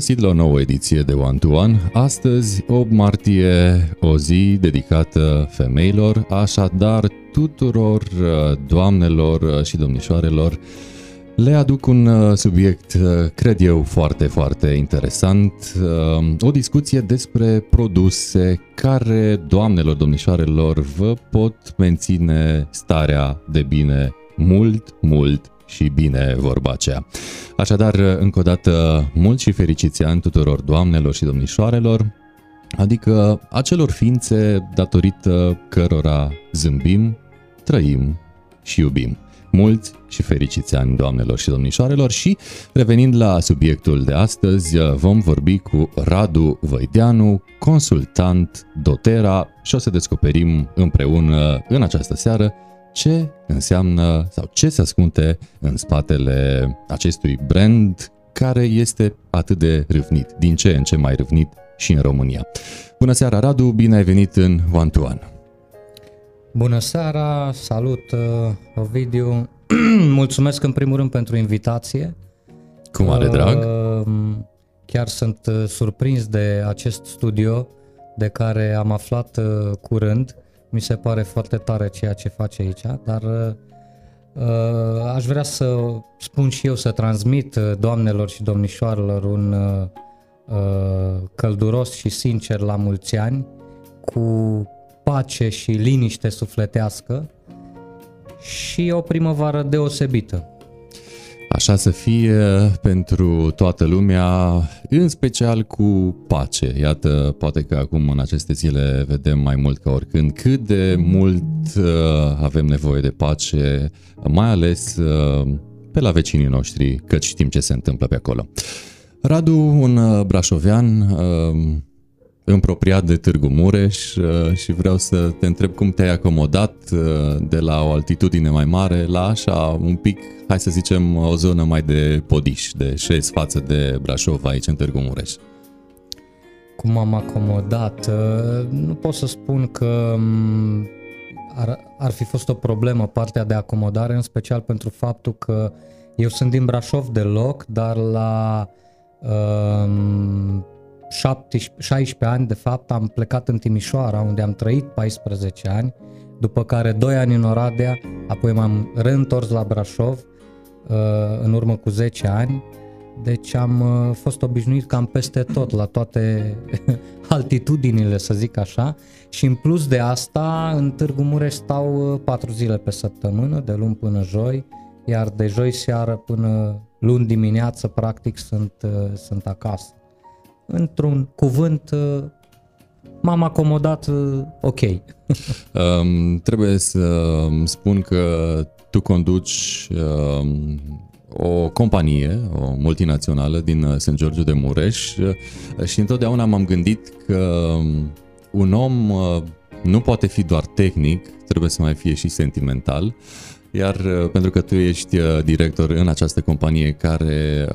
găsit la o nouă ediție de One to One. Astăzi, 8 martie, o zi dedicată femeilor, așadar tuturor uh, doamnelor uh, și domnișoarelor le aduc un uh, subiect, cred eu, foarte, foarte interesant. O discuție despre produse care, doamnelor, domnișoarelor, vă pot menține starea de bine mult, mult și bine vorba aceea. Așadar, încă o dată, mult și fericiți ani tuturor doamnelor și domnișoarelor, adică acelor ființe datorită cărora zâmbim, trăim și iubim. Mulți și fericiți ani doamnelor și domnișoarelor și revenind la subiectul de astăzi, vom vorbi cu Radu Văideanu, consultant doTERRA și o să descoperim împreună în această seară ce înseamnă sau ce se ascunde în spatele acestui brand care este atât de râvnit, din ce în ce mai râvnit și în România. Bună seara, Radu, bine ai venit în One to One. Bună seara, salut, uh, Ovidiu. Mulțumesc în primul rând pentru invitație. Cu mare drag. Uh, chiar sunt uh, surprins de acest studio de care am aflat curând mi se pare foarte tare ceea ce face aici, dar uh, aș vrea să spun și eu, să transmit uh, doamnelor și domnișoarelor un uh, uh, călduros și sincer la mulți ani, cu pace și liniște sufletească și o primăvară deosebită. Așa să fie pentru toată lumea, în special cu pace. Iată, poate că acum în aceste zile vedem mai mult ca oricând cât de mult uh, avem nevoie de pace, mai ales uh, pe la vecinii noștri, că știm ce se întâmplă pe acolo. Radu, un uh, brașovean, uh, împropriat de Târgu Mureș uh, și vreau să te întreb cum te-ai acomodat uh, de la o altitudine mai mare la așa un pic, hai să zicem, o zonă mai de podiș, de șes față de Brașov aici în Târgu Mureș. Cum am acomodat? Uh, nu pot să spun că mm, ar, ar fi fost o problemă partea de acomodare, în special pentru faptul că eu sunt din Brașov de loc, dar la um, 17, 16 ani, de fapt, am plecat în Timișoara, unde am trăit 14 ani, după care 2 ani în Oradea, apoi m-am reîntors la Brașov uh, în urmă cu 10 ani, deci am uh, fost obișnuit cam peste tot, la toate altitudinile, să zic așa, și în plus de asta, în Târgu Mureș stau 4 uh, zile pe săptămână, de luni până joi, iar de joi seară până luni dimineață, practic, sunt, sunt acasă într-un cuvânt, uh, m-am acomodat uh, ok. um, trebuie să spun că tu conduci um, o companie, o multinațională din uh, St. George de Mureș și întotdeauna m-am gândit că um, un om nu poate fi doar tehnic, trebuie să mai fie și sentimental. Iar pentru că tu ești director în această companie care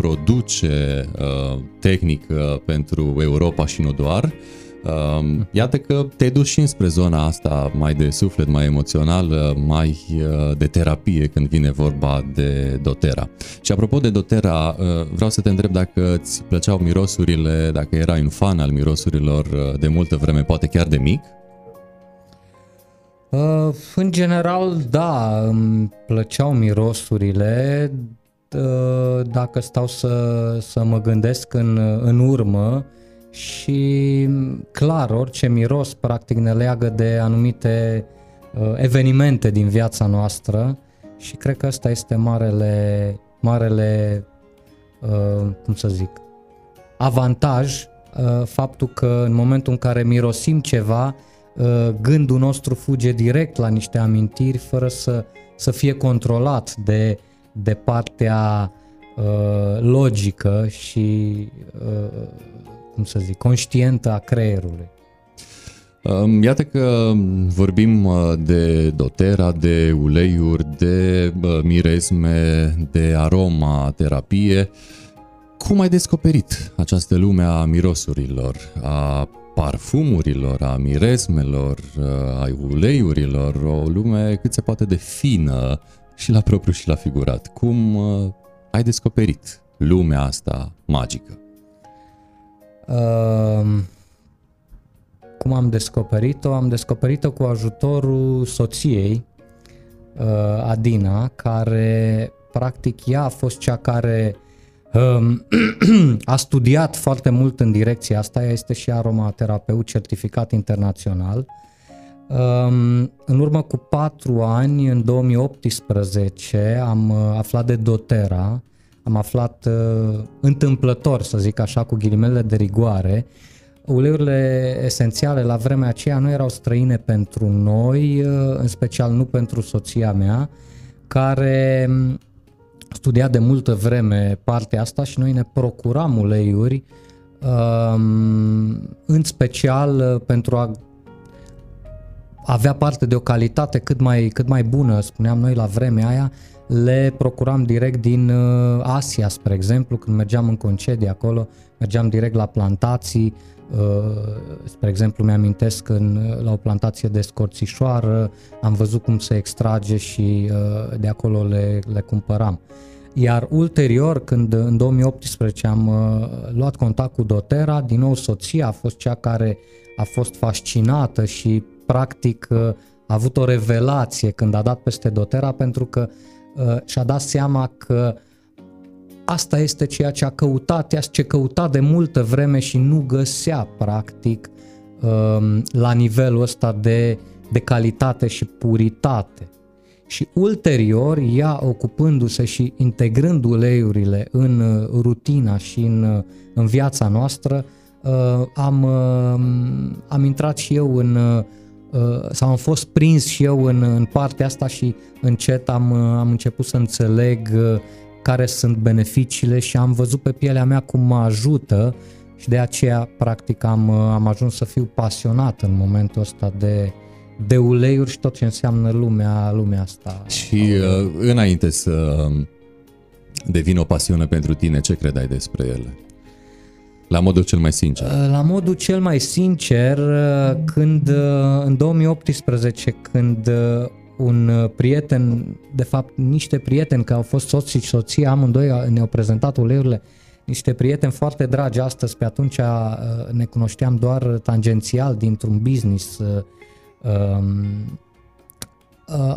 produce uh, tehnică pentru Europa și nu doar. Uh, iată că te duci și înspre zona asta mai de suflet, mai emoțional, mai uh, de terapie când vine vorba de doTERRA. Și apropo de doTERRA, uh, vreau să te întreb dacă îți plăceau mirosurile, dacă erai un fan al mirosurilor uh, de multă vreme, poate chiar de mic? Uh, în general, da, îmi plăceau mirosurile, Uh, dacă stau să, să mă gândesc în, în urmă și clar, orice miros practic ne leagă de anumite uh, evenimente din viața noastră și cred că ăsta este marele, marele uh, cum să zic, avantaj, faptul că în momentul în care mirosim ceva, gândul nostru fuge direct la niște amintiri fără să, să fie controlat de de partea uh, logică și, uh, cum să zic, conștientă a creierului. Um, iată că vorbim uh, de dotera, de uleiuri, de uh, miresme, de aroma, terapie. Cum ai descoperit această lume a mirosurilor, a parfumurilor, a miresmelor, uh, a uleiurilor, o lume cât se poate de fină și la propriu și la figurat. Cum uh, ai descoperit lumea asta magică? Uh, cum am descoperit-o? Am descoperit-o cu ajutorul soției, uh, Adina, care practic ea a fost cea care um, a studiat foarte mult în direcția asta, ea este și aromaterapeut certificat internațional. Um, în urmă cu patru ani, în 2018, am uh, aflat de doTERRA, am aflat uh, întâmplător, să zic așa, cu ghilimele de rigoare, Uleiurile esențiale la vremea aceea nu erau străine pentru noi, uh, în special nu pentru soția mea, care um, studia de multă vreme partea asta și noi ne procuram uleiuri, um, în special uh, pentru a avea parte de o calitate cât mai, cât mai bună, spuneam noi la vremea aia, le procuram direct din uh, Asia, spre exemplu, când mergeam în concedii acolo, mergeam direct la plantații, uh, spre exemplu mi-amintesc în, la o plantație de scorțișoară, am văzut cum se extrage și uh, de acolo le, le cumpăram. Iar ulterior, când în 2018 am luat contact cu doTERRA, din nou soția a fost cea care a fost fascinată și practic a avut o revelație când a dat peste doTERRA pentru că uh, și-a dat seama că asta este ceea ce a căutat, ea ce căuta de multă vreme și nu găsea practic uh, la nivelul ăsta de, de calitate și puritate. Și ulterior, ea ocupându-se și integrând uleiurile în uh, rutina și în, uh, în viața noastră, uh, am, uh, am intrat și eu în uh, Uh, sau am fost prins și eu în, în partea asta și încet am, uh, am început să înțeleg uh, care sunt beneficiile și am văzut pe pielea mea cum mă ajută și de aceea practic am, am ajuns să fiu pasionat în momentul ăsta de, de uleiuri și tot ce înseamnă lumea, lumea asta. Și uh, înainte să devină o pasiune pentru tine, ce credeai despre ele? La modul cel mai sincer. Uh, la modul cel mai sincer, uh, când uh, în 2018, când un prieten, de fapt niște prieteni, că au fost soț și soție, amândoi ne-au prezentat uleiurile, niște prieteni foarte dragi astăzi, pe atunci ne cunoșteam doar tangențial dintr-un business. Um,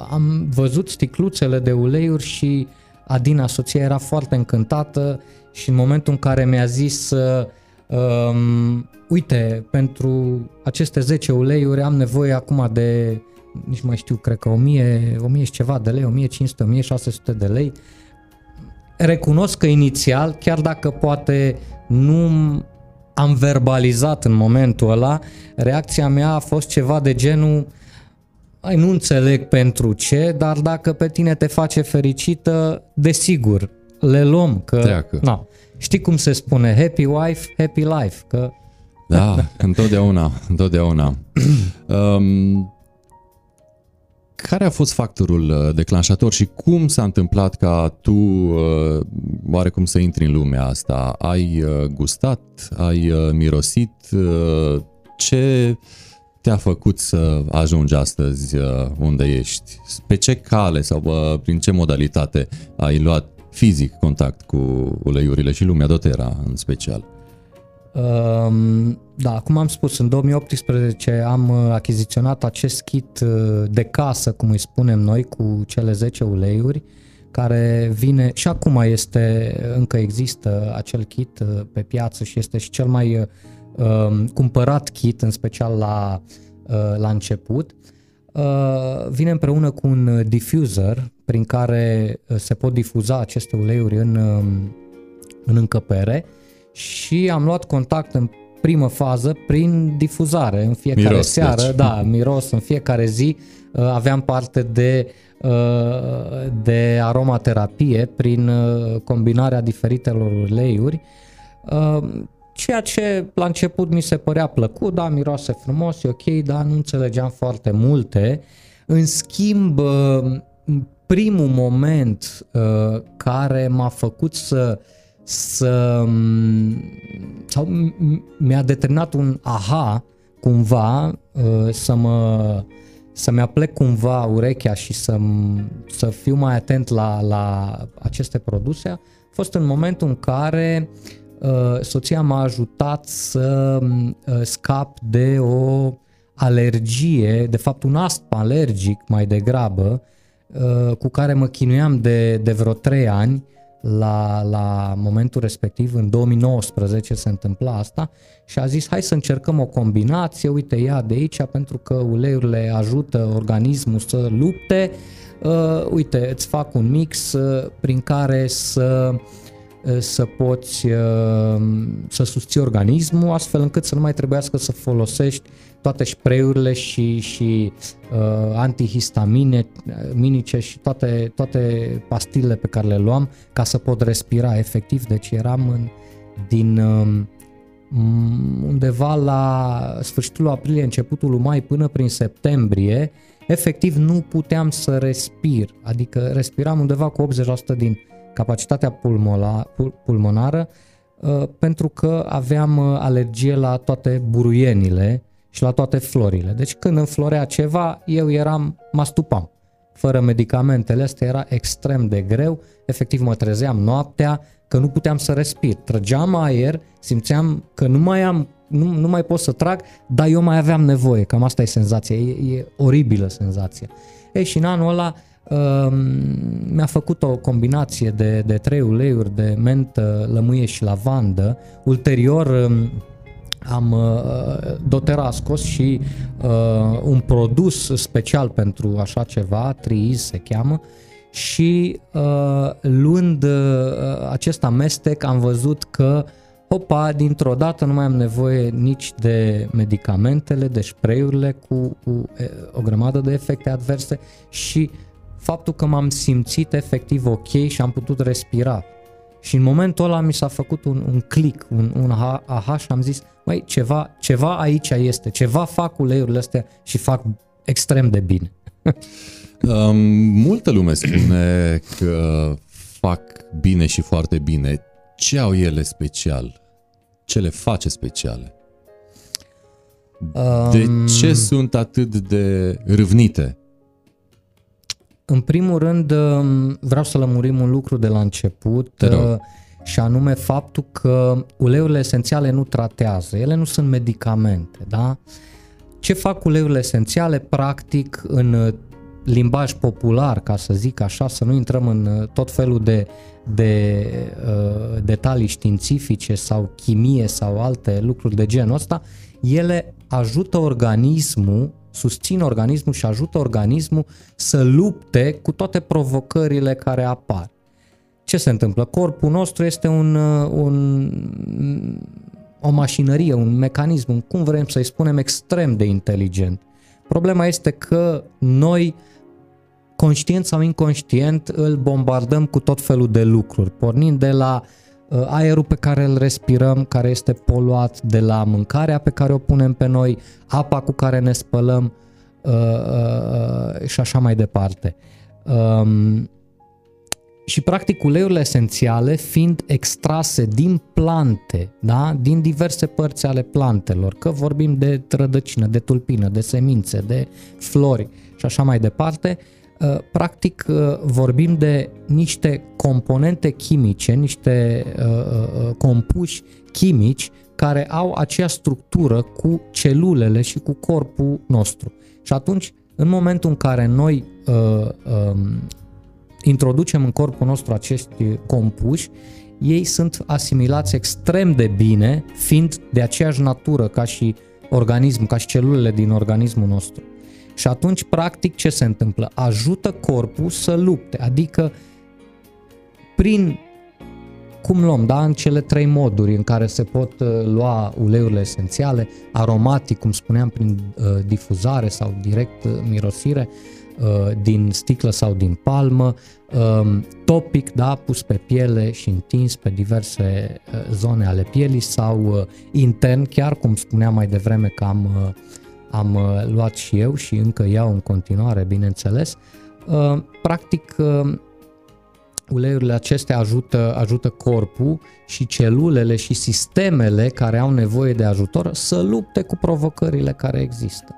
am văzut sticluțele de uleiuri și Adina, soția, era foarte încântată și în momentul în care mi-a zis uh, Um, uite, pentru aceste 10 uleiuri am nevoie acum de, nici mai știu, cred că 1000, 1000 și ceva de lei, 1500, 1600 de lei. Recunosc că inițial, chiar dacă poate nu am verbalizat în momentul ăla, reacția mea a fost ceva de genul ai, nu înțeleg pentru ce, dar dacă pe tine te face fericită, desigur, le luăm. Că, Treacă. Na, știi cum se spune, happy wife, happy life, că... Da, întotdeauna, întotdeauna. Um, care a fost factorul uh, declanșator și cum s-a întâmplat ca tu uh, oarecum să intri în lumea asta? Ai uh, gustat? Ai mirosit? Ce te-a făcut să ajungi astăzi unde ești? Pe ce cale sau prin ce modalitate ai luat fizic contact cu uleiurile și lumea dotera în special? Um, da, cum am spus, în 2018 am uh, achiziționat acest kit uh, de casă, cum îi spunem noi, cu cele 10 uleiuri, care vine și acum este, încă există acel kit uh, pe piață și este și cel mai uh, cumpărat kit, în special la, uh, la început. Uh, vine împreună cu un diffuser prin care uh, se pot difuza aceste uleiuri în, um, în încăpere și am luat contact în primă fază prin difuzare în fiecare miros, seară, deci. da, miros în fiecare zi uh, aveam parte de de aromaterapie prin combinarea diferitelor uleiuri ceea ce la început mi se părea plăcut, da, miroase frumos, e ok, dar nu înțelegeam foarte multe. În schimb, primul moment uh, care m-a făcut să să sau mi-a determinat un aha cumva uh, să mă să-mi aplec cumva urechea și să, să fiu mai atent la, la aceste produse a fost în momentul în care uh, soția m-a ajutat să uh, scap de o alergie, de fapt un astm alergic mai degrabă, uh, cu care mă chinuiam de, de vreo 3 ani la, la momentul respectiv, în 2019 se întâmpla asta și a zis hai să încercăm o combinație, uite ia de aici pentru că uleiurile ajută organismul să lupte, uh, uite îți fac un mix uh, prin care să uh, să poți uh, să susții organismul astfel încât să nu mai trebuiască să folosești toate sprayurile și, și uh, antihistamine, minice și toate, toate pastilele pe care le luam ca să pot respira efectiv. Deci eram în, din uh, undeva la sfârșitul aprilie, începutul mai până prin septembrie, efectiv nu puteam să respir, adică respiram undeva cu 80% din capacitatea pulmonară uh, pentru că aveam uh, alergie la toate buruienile și la toate florile. Deci când înflorea ceva, eu eram, mă stupam. Fără medicamentele astea era extrem de greu, efectiv mă trezeam noaptea, că nu puteam să respir. Trăgeam aer, simțeam că nu mai am, nu, nu mai pot să trag, dar eu mai aveam nevoie, cam asta e senzația, e, e oribilă senzația. Ei, și în anul ăla uh, mi-a făcut o combinație de, de trei uleiuri de mentă, lămâie și lavandă. Ulterior, uh, am uh, Dotera a scos și uh, un produs special pentru așa ceva, Triiz se cheamă, și uh, luând uh, acest amestec am văzut că Opa, dintr-o dată nu mai am nevoie nici de medicamentele, de spray cu, cu o grămadă de efecte adverse și faptul că m-am simțit efectiv ok și am putut respira și în momentul ăla mi s-a făcut un, un click, un, un aha și am zis, măi, ceva, ceva aici este, ceva fac uleiurile astea și fac extrem de bine. um, multă lume spune că fac bine și foarte bine. Ce au ele special? Ce le face speciale? De ce sunt atât de râvnite? În primul rând, um, vreau să lămurim un lucru de la început uh, și anume faptul că uleiurile esențiale nu tratează, ele nu sunt medicamente, da? Ce fac uleiurile esențiale? Practic, în uh, limbaj popular, ca să zic așa, să nu intrăm în uh, tot felul de, de uh, detalii științifice sau chimie sau alte lucruri de genul ăsta, ele ajută organismul susțin organismul și ajută organismul să lupte cu toate provocările care apar. Ce se întâmplă? Corpul nostru este un, uh, un, o mașinărie, un mecanism, un, cum vrem să-i spunem, extrem de inteligent. Problema este că noi, conștient sau inconștient, îl bombardăm cu tot felul de lucruri, pornind de la uh, Uh, aerul pe care îl respirăm, care este poluat, de la mâncarea pe care o punem pe noi, apa cu care ne spălăm uh, uh, și așa mai departe. Um, și practic uleiurile esențiale fiind extrase din plante, da? din diverse părți ale plantelor, că vorbim de rădăcină, de tulpină, de semințe, de flori și așa mai departe, uh, Uh, practic uh, vorbim de niște componente chimice, niște uh, compuși chimici care au aceeași structură cu celulele și cu corpul nostru. Și atunci, în momentul în care noi uh, uh, introducem în corpul nostru acești compuși, ei sunt asimilați extrem de bine, fiind de aceeași natură ca și organism, ca și celulele din organismul nostru. Și atunci, practic, ce se întâmplă? Ajută corpul să lupte, adică prin cum luăm, da, în cele trei moduri în care se pot uh, lua uleiurile esențiale, aromatic, cum spuneam, prin uh, difuzare sau direct uh, mirosire, uh, din sticlă sau din palmă, uh, topic, da, pus pe piele și întins pe diverse uh, zone ale pielii sau uh, intern, chiar cum spuneam mai devreme că am uh, am uh, luat și eu și încă iau în continuare, bineînțeles. Uh, practic, uh, uleiurile acestea ajută, ajută corpul și celulele și sistemele care au nevoie de ajutor să lupte cu provocările care există.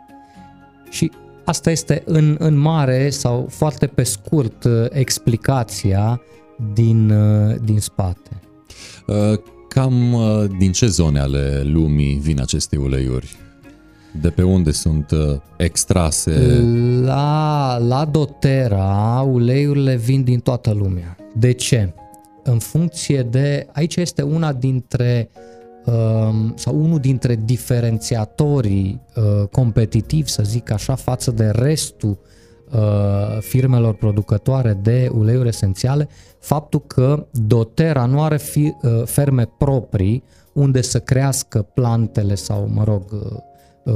Și asta este în, în mare sau foarte pe scurt explicația din, uh, din spate. Uh, cam uh, din ce zone ale lumii vin aceste uleiuri? De pe unde sunt extrase? La, la doTERRA uleiurile vin din toată lumea. De ce? În funcție de... Aici este una dintre um, sau unul dintre diferențiatorii competitivi, să zic așa, față de restul Uh, firmelor producătoare de uleiuri esențiale faptul că doTERRA nu are fi, uh, ferme proprii unde să crească plantele sau, mă rog, uh,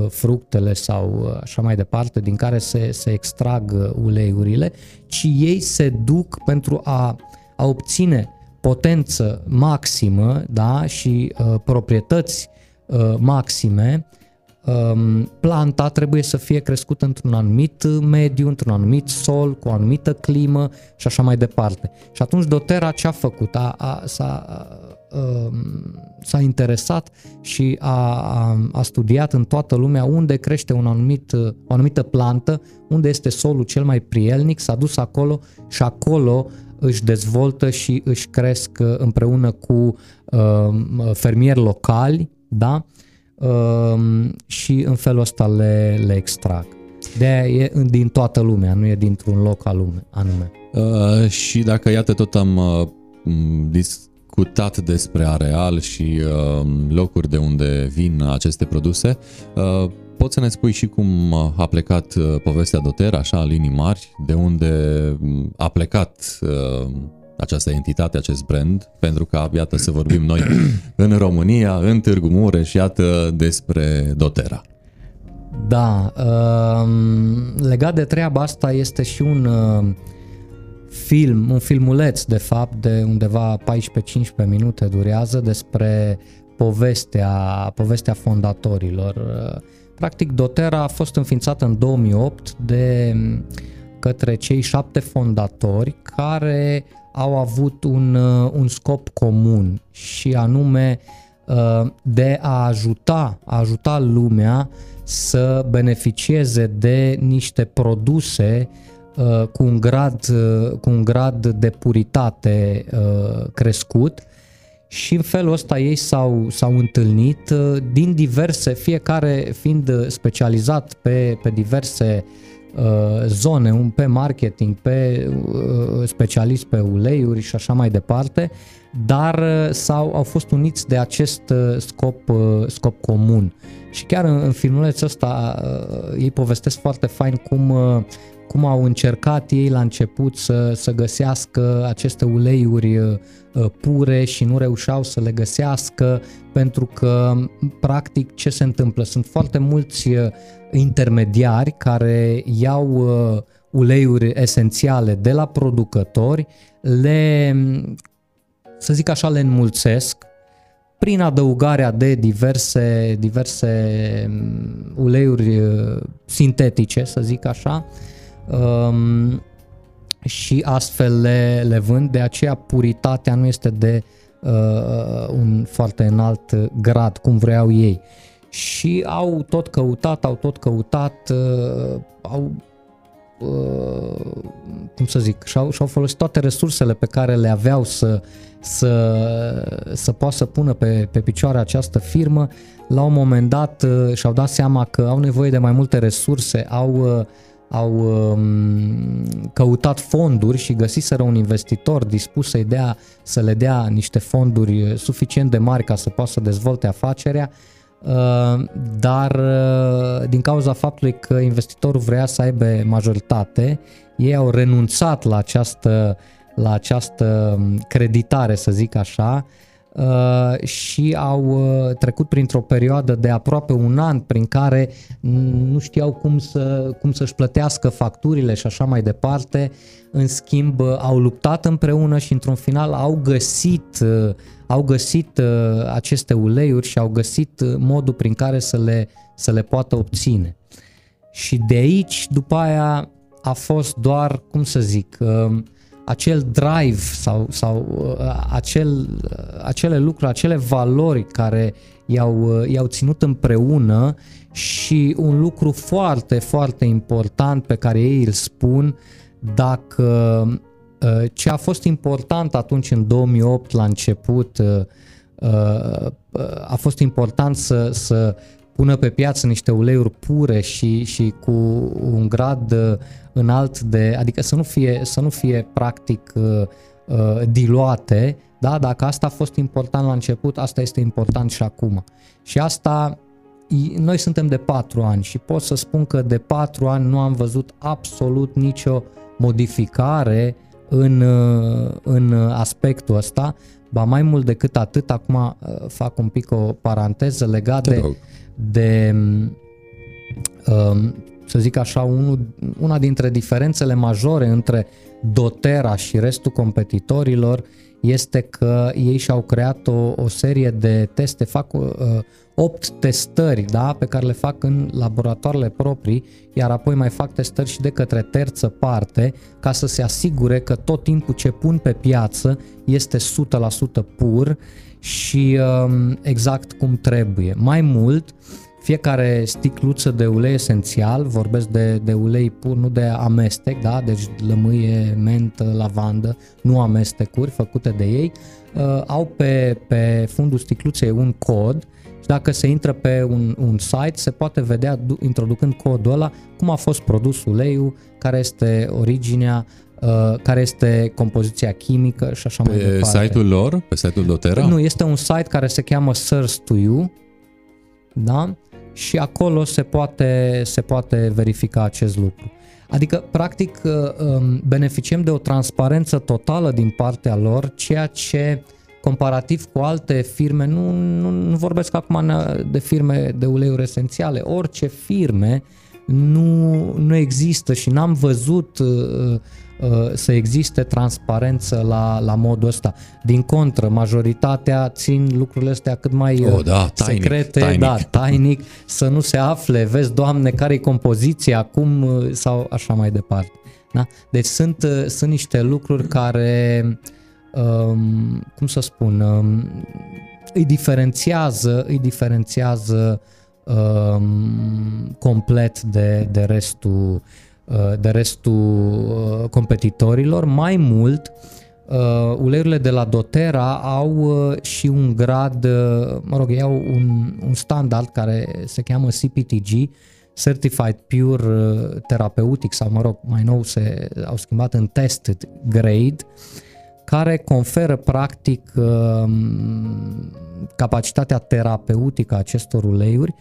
fructele sau așa mai departe, din care se, se extrag uleiurile, ci ei se duc pentru a, a obține potență maximă da, și uh, proprietăți uh, maxime Um, planta trebuie să fie crescută într-un anumit mediu, într-un anumit sol, cu o anumită climă și așa mai departe. Și atunci doTERRA ce a făcut? A, a, s-a, a, um, s-a interesat și a, a, a studiat în toată lumea unde crește un anumit, o anumită plantă, unde este solul cel mai prielnic, s-a dus acolo și acolo își dezvoltă și își cresc împreună cu uh, fermieri locali, da? Ehm, și în felul ăsta le, le extrag. de e din toată lumea, nu e dintr-un loc alume, anume. Uh, și dacă, iată, tot am uh, discutat despre areal și uh, locuri de unde vin aceste produse, uh, poți să ne spui și cum a plecat uh, povestea Doter, așa, în linii mari, de unde a plecat uh, această entitate, acest brand, pentru că, iată, să vorbim noi în România, în Târgu Mureș, iată despre Dotera. Da, uh, legat de treaba asta este și un uh, film, un filmuleț de fapt de undeva 14-15 minute durează despre povestea, povestea fondatorilor. Uh, practic Dotera a fost înființată în 2008 de către cei șapte fondatori care au avut un, uh, un scop comun și anume uh, de a ajuta, a ajuta lumea să beneficieze de niște produse uh, cu un grad, cu un grad de puritate crescut și în felul ăsta ei s-au, s-au întâlnit din diverse, fiecare fiind specializat pe, pe diverse uh, Uh, zone, un pe marketing, pe uh, specialist pe uleiuri și așa mai departe, dar uh, sau au fost uniți de acest scop, scop comun. Și chiar în, în filmulețul ăsta ei povestesc foarte fain cum cum au încercat ei la început să, să găsească aceste uleiuri pure și nu reușeau să le găsească pentru că practic ce se întâmplă? Sunt foarte mulți intermediari care iau uh, uleiuri esențiale de la producători, le, să zic așa, le înmulțesc prin adăugarea de diverse, diverse um, uleiuri uh, sintetice, să zic așa, um, și astfel le, le vând, de aceea puritatea nu este de uh, un foarte înalt grad, cum vreau ei și au tot căutat, au tot căutat, uh, au uh, cum să zic, și-au, și-au folosit toate resursele pe care le aveau să, să, să poată să pună pe, pe picioare această firmă. La un moment dat uh, și-au dat seama că au nevoie de mai multe resurse, au, au um, căutat fonduri și găsiseră un investitor dispus să-i dea, să le dea niște fonduri suficient de mari ca să poată să dezvolte afacerea. Uh, dar uh, din cauza faptului că investitorul vrea să aibă majoritate, ei au renunțat la această, la această um, creditare, să zic așa, uh, și au trecut printr-o perioadă de aproape un an prin care nu știau cum, să, cum să-și plătească facturile și așa mai departe. În schimb, au luptat împreună și într-un final au găsit au găsit uh, aceste uleiuri și au găsit uh, modul prin care să le, să le poată obține. Și de aici, după aia, a fost doar, cum să zic, uh, acel drive sau, sau uh, acel, uh, acele lucruri, acele valori care i-au, uh, i-au ținut împreună și un lucru foarte, foarte important pe care ei îl spun, dacă ce a fost important atunci în 2008 la început a fost important să, să pună pe piață niște uleiuri pure și, și cu un grad înalt de, adică să nu fie, să nu fie practic diluate, da? Dacă asta a fost important la început, asta este important și acum. Și asta, noi suntem de patru ani și pot să spun că de patru ani nu am văzut absolut nicio modificare în, în aspectul ăsta. Ba mai mult decât atât, acum uh, fac un pic o paranteză legat de, de um, să zic așa, unul, una dintre diferențele majore între Dotera și restul competitorilor este că ei și-au creat o, o serie de teste, fac uh, 8 testări da, pe care le fac în laboratoarele proprii, iar apoi mai fac testări și de către terță parte ca să se asigure că tot timpul ce pun pe piață este 100% pur și uh, exact cum trebuie. Mai mult, fiecare sticluță de ulei esențial, vorbesc de, de ulei pur, nu de amestec, da? deci lămâie, mentă, lavandă, nu amestecuri făcute de ei, uh, au pe, pe fundul sticluței un cod și dacă se intră pe un, un site, se poate vedea, introducând codul ăla, cum a fost produs uleiul, care este originea, Uh, care este compoziția chimică și așa pe mai departe. Pe site-ul lor? Pe site-ul Dotera? Nu, este un site care se cheamă Source to You, da? Și acolo se poate, se poate verifica acest lucru. Adică, practic, uh, um, beneficiem de o transparență totală din partea lor, ceea ce, comparativ cu alte firme, nu, nu, nu vorbesc acum de firme de uleiuri esențiale, orice firme nu, nu există și n-am văzut uh, Uh, să existe transparență la, la modul ăsta. Din contră, majoritatea țin lucrurile astea cât mai oh, da, tainic, secrete, tainic. da, tainic, să nu se afle, vezi, Doamne, care e compoziția, acum uh, sau așa mai departe. Da? Deci sunt, uh, sunt niște lucruri care, um, cum să spun, um, îi diferențiază, îi diferențiază um, complet de, de restul uh, Uh, de restul uh, competitorilor. Mai mult, uh, uleiurile de la doTERRA au și un grad, mă rog, ei au un, un standard care se cheamă CPTG, Certified Pure Therapeutic sau mă rog, mai nou se au schimbat în Tested Grade, care conferă practic capacitatea terapeutică a acestor uleiuri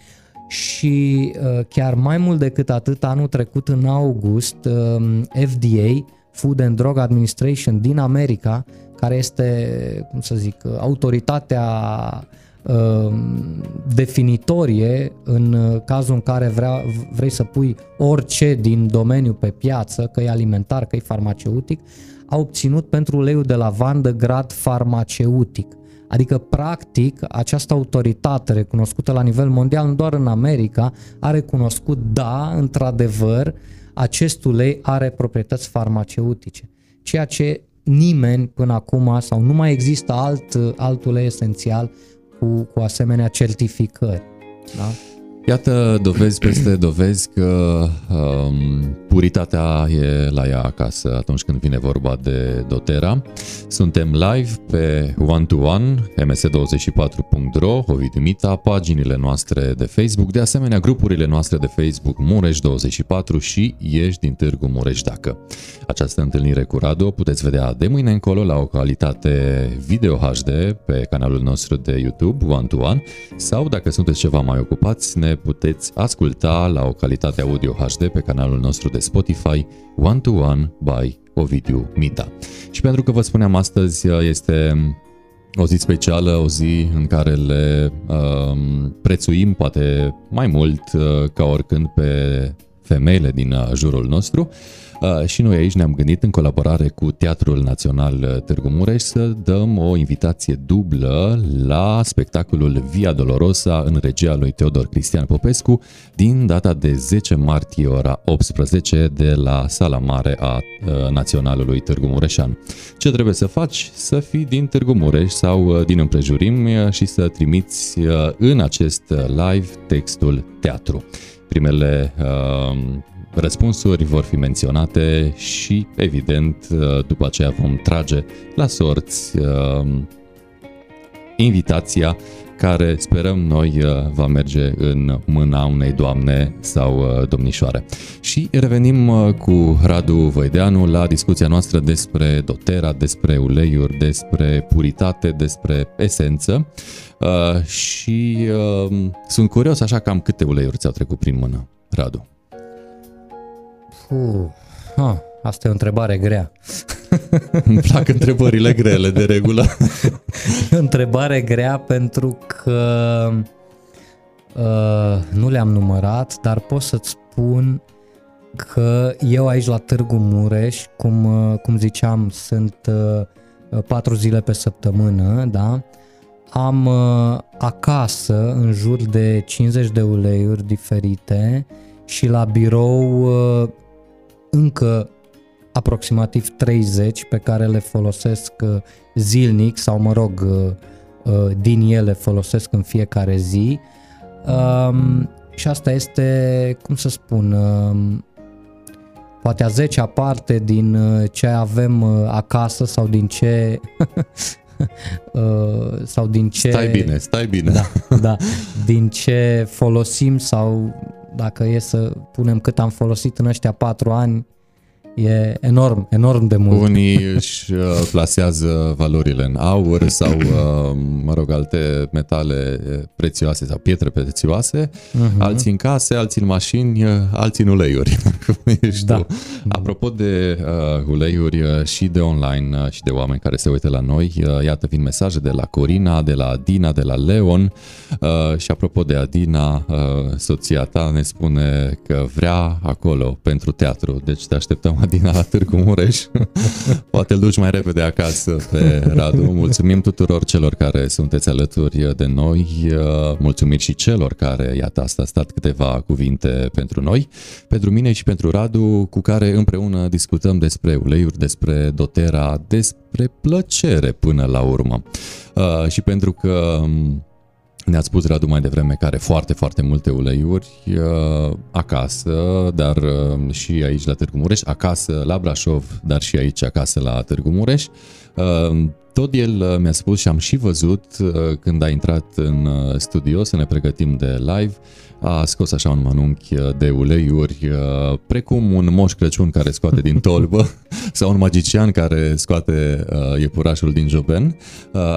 și uh, chiar mai mult decât atât, anul trecut în august, uh, FDA, Food and Drug Administration din America, care este, cum să zic, autoritatea uh, definitorie în cazul în care vrea, vrei să pui orice din domeniu pe piață, că e alimentar, că e farmaceutic, a obținut pentru uleiul de lavandă grad farmaceutic. Adică, practic, această autoritate recunoscută la nivel mondial, nu doar în America, a recunoscut, da, într-adevăr, acest ulei are proprietăți farmaceutice. Ceea ce nimeni până acum sau nu mai există alt, alt ulei esențial cu, cu asemenea certificări. Da? Iată dovezi peste dovezi că um, puritatea e la ea acasă atunci când vine vorba de Dotera. Suntem live pe one-to-one, ms24.ro, Ovidiu Mita, paginile noastre de Facebook, de asemenea grupurile noastre de Facebook Mureș24 și Ești din Târgu Mureș dacă. Această întâlnire cu Radu o puteți vedea de mâine încolo la o calitate video HD pe canalul nostru de YouTube One-to-One sau dacă sunteți ceva mai ocupați ne puteți asculta la o calitate audio HD pe canalul nostru de Spotify One to One by Ovidiu Mita. Și pentru că vă spuneam astăzi este o zi specială, o zi în care le um, prețuim poate mai mult uh, ca oricând pe femeile din uh, jurul nostru. Uh, Uh, și noi aici ne-am gândit în colaborare cu Teatrul Național uh, Târgu Mureș să dăm o invitație dublă la spectacolul Via Dolorosa în regia lui Teodor Cristian Popescu din data de 10 martie ora 18 de la Sala Mare a uh, Naționalului Târgu Mureșan. Ce trebuie să faci? Să fii din Târgu Mureș sau din împrejurim și să trimiți în acest live textul teatru. Primele uh, răspunsuri vor fi menționate și, evident, după aceea vom trage la sorți invitația care sperăm noi uh, va merge în mâna unei doamne sau uh, domnișoare. Și revenim uh, cu Radu Voideanu la discuția noastră despre dotera, despre uleiuri, despre puritate, despre esență și sunt curios așa cam câte uleiuri ți-au trecut prin mână, Radu. Puh, ah, asta e o întrebare grea. Îmi plac întrebările grele de regulă. o întrebare grea pentru că uh, nu le-am numărat, dar pot să-ți spun că eu aici la Târgu Mureș, cum, uh, cum ziceam, sunt uh, patru zile pe săptămână, da? Am uh, acasă în jur de 50 de uleiuri diferite și la birou uh, încă aproximativ 30 pe care le folosesc uh, zilnic sau mă rog uh, uh, din ele folosesc în fiecare zi um, și asta este, cum să spun, um, poate a zecea parte din ce avem acasă sau din ce sau din ce Stai bine, stai bine. Da, da, din ce folosim sau dacă e să punem cât am folosit în ăștia patru ani, E enorm, enorm de mult. Unii își uh, plasează valorile în aur sau, uh, mă rog, alte metale prețioase sau pietre prețioase, uh-huh. alții în case, alții în mașini, uh, alții în uleiuri. Ești da. tu. Apropo de uh, uleiuri și de online uh, și de oameni care se uită la noi, uh, iată vin mesaje de la Corina, de la Adina, de la Leon uh, și apropo de Adina, uh, soția ta ne spune că vrea acolo pentru teatru, deci te așteptăm Adina la Târgu Mureș. Poate îl duci mai repede acasă pe Radu. Mulțumim tuturor celor care sunteți alături de noi. Mulțumim și celor care, iată, asta a stat câteva cuvinte pentru noi, pentru mine și pentru Radu, cu care împreună discutăm despre uleiuri, despre dotera, despre plăcere până la urmă. Uh, și pentru că ne-ați spus, Radu, mai devreme că are foarte, foarte multe uleiuri uh, acasă, dar uh, și aici la Târgu Mureș, acasă la Brașov, dar și aici acasă la Târgu Mureș. Uh, tot el uh, mi-a spus și am și văzut uh, când a intrat în uh, studio să ne pregătim de live, a scos așa un manunchi de uleiuri, precum un moș Crăciun care scoate din tolbă sau un magician care scoate iepurașul din joben,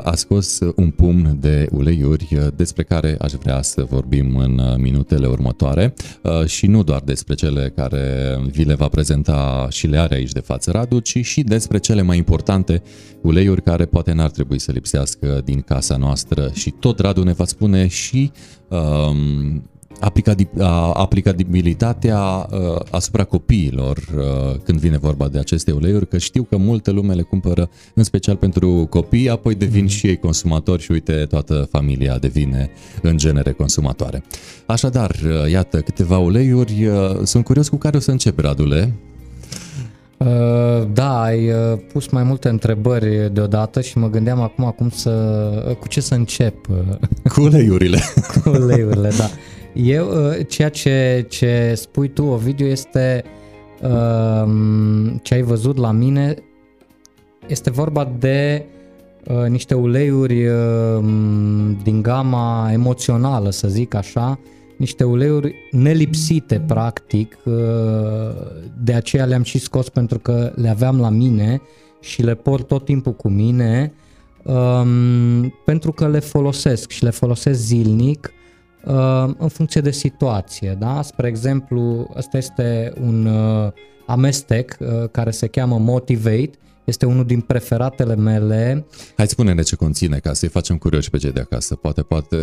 a scos un pumn de uleiuri despre care aș vrea să vorbim în minutele următoare. Și nu doar despre cele care vi le va prezenta și le are aici de față Radu, ci și despre cele mai importante uleiuri care poate n-ar trebui să lipsească din casa noastră. Și tot Radu ne va spune și um, aplicabilitatea uh, asupra copiilor uh, când vine vorba de aceste uleiuri, că știu că multe lume le cumpără în special pentru copii, apoi devin mm. și ei consumatori și uite, toată familia devine în genere consumatoare. Așadar, uh, iată câteva uleiuri, sunt curios cu care o să încep, Radule. Uh, da, ai uh, pus mai multe întrebări deodată și mă gândeam acum cum să, cu ce să încep. Cu uleiurile. cu uleiurile, da. Eu, uh, ceea ce, ce spui tu, Ovidiu, este ce ai văzut la mine, este vorba de niște uleiuri din gama emoțională, să zic așa, niște uleiuri nelipsite practic, uh, de aceea le-am și scos pentru că le aveam la mine și le port tot timpul cu mine um, pentru că le folosesc și le folosesc zilnic um, în funcție de situație. Da? Spre exemplu, ăsta este un uh, amestec uh, care se cheamă Motivate, este unul din preferatele mele. Hai spune-ne ce conține ca să-i facem curioși pe cei de acasă, poate, poate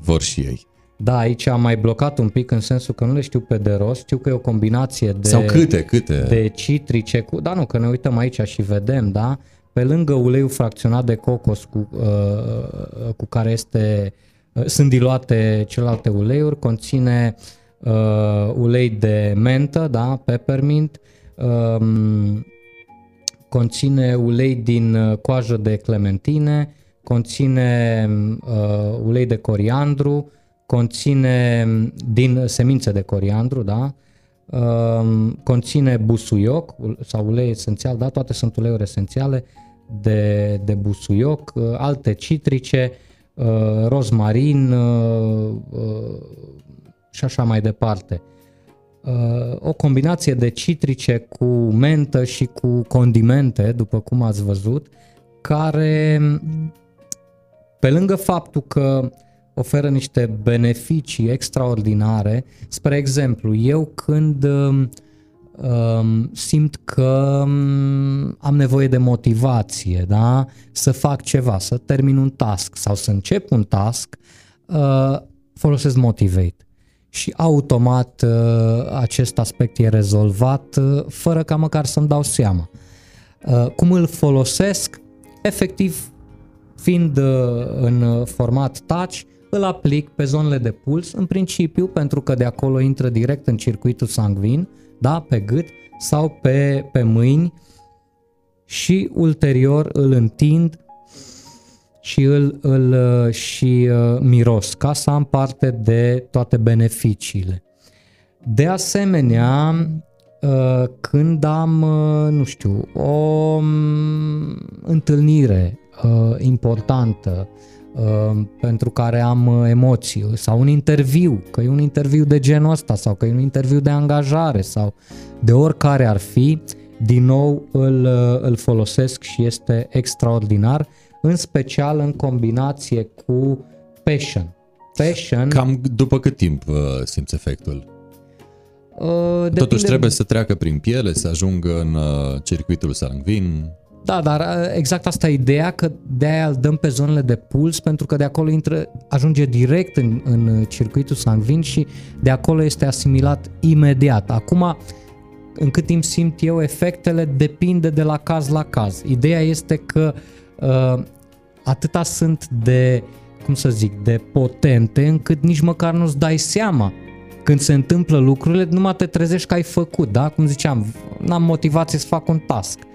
vor și ei. Da, aici am mai blocat un pic în sensul că nu le știu pe de rost, știu că e o combinație de... Sau câte, câte? De citrice, cu, da nu, că ne uităm aici și vedem, da? Pe lângă uleiul fracționat de cocos cu, uh, uh cu care este, uh, sunt diluate celelalte uleiuri, conține uh, ulei de mentă, da? Peppermint, uh, conține ulei din uh, coajă de clementine, conține uh, ulei de coriandru, conține din semințe de coriandru, da? uh, conține busuioc sau ulei esențial, da, toate sunt uleiuri esențiale de, de busuioc, uh, alte citrice, uh, rozmarin uh, uh, și așa mai departe. Uh, o combinație de citrice cu mentă și cu condimente, după cum ați văzut, care pe lângă faptul că oferă niște beneficii extraordinare, spre exemplu, eu când um, um simt că um, am nevoie de motivație, da? să fac ceva, să termin un task sau să încep un task, uh, folosesc Motivate. Și automat uh, acest aspect e rezolvat uh, fără ca măcar să-mi dau seama. Uh, cum îl folosesc? Efectiv, fiind uh, în format touch, îl aplic pe zonele de puls, în principiu pentru că de acolo intră direct în circuitul sanguin, da, pe gât sau pe, pe mâini și ulterior îl întind și îl, îl și uh, miros ca să am parte de toate beneficiile. De asemenea, uh, când am, uh, nu știu, o um, întâlnire uh, importantă, Uh, pentru care am uh, emoții sau un interviu, că e un interviu de genul ăsta sau că e un interviu de angajare sau de oricare ar fi, din nou îl, uh, îl folosesc și este extraordinar, în special în combinație cu passion. Passion. Cam după cât timp uh, simți efectul? Uh, Totuși trebuie să treacă prin piele, să ajungă în uh, circuitul sanguin. Da, dar uh, exact asta e ideea, că de-aia îl dăm pe zonele de puls, pentru că de acolo intră, ajunge direct în, în circuitul sanguin și de acolo este asimilat imediat. Acum, în cât timp simt eu efectele, depinde de la caz la caz. Ideea este că uh, atâta sunt de, cum să zic, de potente, încât nici măcar nu-ți dai seama când se întâmplă lucrurile, numai te trezești că ai făcut, da? Cum ziceam, n-am motivație să fac un task Uh,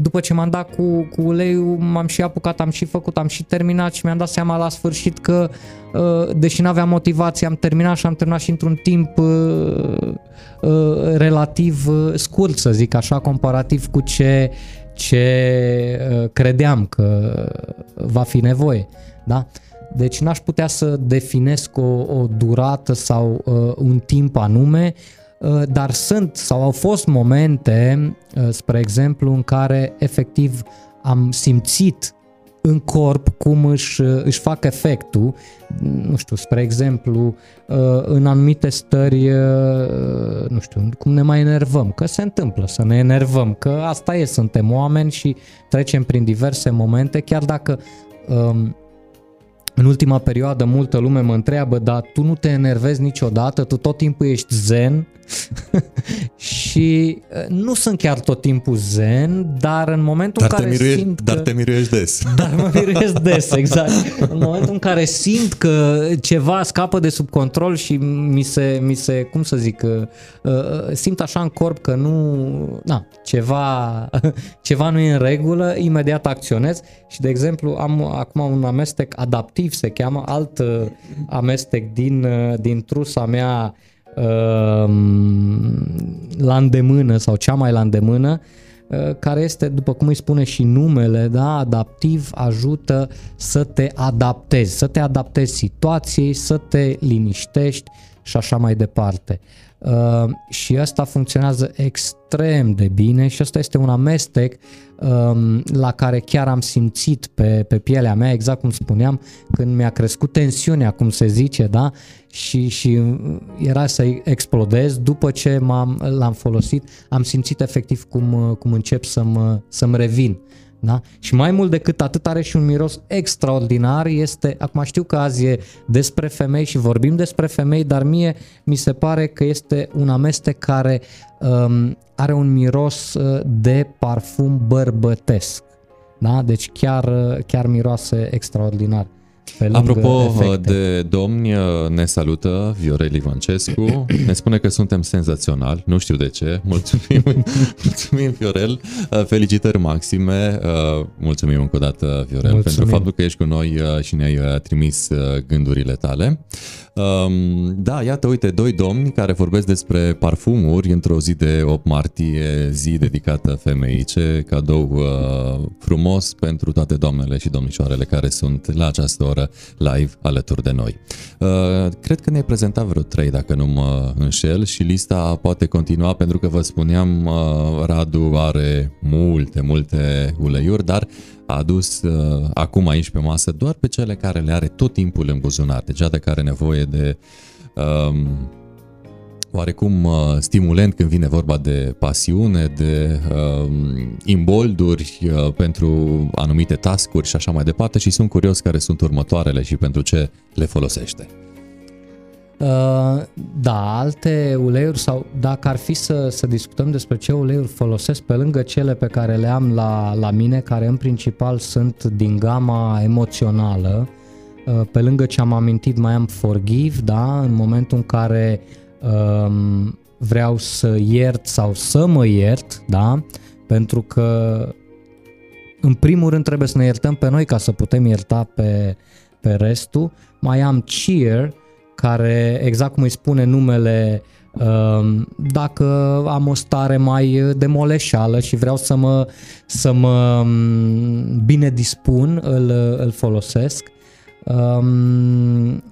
după ce m-am dat cu, cu uleiul, m-am și apucat, am și făcut, am și terminat și mi-am dat seama la sfârșit că, uh, deși nu aveam motivație, am terminat și am terminat și într-un timp uh, relativ scurt, să zic așa, comparativ cu ce, ce credeam că va fi nevoie. Da? Deci n-aș putea să definesc o, o durată sau uh, un timp anume, Uh, dar sunt sau au fost momente, uh, spre exemplu, în care efectiv am simțit în corp cum își, uh, își fac efectul, nu știu, spre exemplu, în anumite stări, nu știu, cum ne mai enervăm, că se întâmplă să ne enervăm, că asta e, suntem oameni și trecem prin diverse momente, chiar dacă um, în ultima perioadă multă lume mă întreabă, dar tu nu te enervezi niciodată, tu tot timpul ești zen și uh, nu sunt chiar tot timpul zen, dar în momentul dar în care miruiești, simt Dar că... te miruiești des. Dar mă miruiesc des, exact. în momentul în care simt că ceva scapă de sub control și mi se, mi se cum să zic, uh, uh, simt așa în corp că nu, na, ceva, ceva nu e în regulă, imediat acționez și de exemplu am acum un amestec adaptiv se cheamă, alt amestec din, din trusa mea Ehm, la îndemână sau cea mai la îndemână, eh, care este, după cum îi spune și numele, da, adaptiv, ajută să te adaptezi, să te adaptezi situației, să te liniștești și așa mai departe. Uh, și asta funcționează extrem de bine și asta este un amestec um, la care chiar am simțit pe, pe pielea mea, exact cum spuneam, când mi-a crescut tensiunea, cum se zice, da? Și, și era să explodez, după ce m-am, l-am folosit, am simțit efectiv cum, cum încep să-mi, să-mi revin. Da? Și mai mult decât atât are și un miros extraordinar, este, acum știu că azi e despre femei și vorbim despre femei, dar mie mi se pare că este un amestec care um, are un miros uh, de parfum bărbătesc. Da? Deci chiar, uh, chiar miroase extraordinar. Pe lângă Apropo efecte. de domni, ne salută Viorel Ivancescu, ne spune că suntem senzaționali, nu știu de ce, mulțumim, mulțumim Viorel, felicitări maxime, mulțumim încă o dată Viorel mulțumim. pentru faptul că ești cu noi și ne-ai trimis gândurile tale. Da, iată, uite, doi domni care vorbesc despre parfumuri într-o zi de 8 martie, zi dedicată femeii. Ce cadou frumos pentru toate doamnele și domnișoarele care sunt la această oră live alături de noi. Uh, cred că ne-ai prezentat vreo trei, dacă nu mă înșel, și lista poate continua pentru că vă spuneam, uh, Radu are multe, multe uleiuri, dar a adus uh, acum aici pe masă doar pe cele care le are tot timpul în buzunar, deci de care nevoie de um, oarecum uh, stimulent când vine vorba de pasiune, de uh, imbolduri uh, pentru anumite tascuri și așa mai departe și sunt curios care sunt următoarele și pentru ce le folosește. Uh, da, alte uleiuri sau dacă ar fi să, să discutăm despre ce uleiuri folosesc pe lângă cele pe care le am la, la mine, care în principal sunt din gama emoțională, uh, pe lângă ce am amintit mai am Forgive, da, în momentul în care uh, um, vreau să iert sau să mă iert, da? Pentru că în primul rând trebuie să ne iertăm pe noi ca să putem ierta pe, pe restul. Mai am cheer, care exact cum îi spune numele, um, dacă am o stare mai de moleșală și vreau să mă, să mă um, bine dispun, îl, îl folosesc. Um,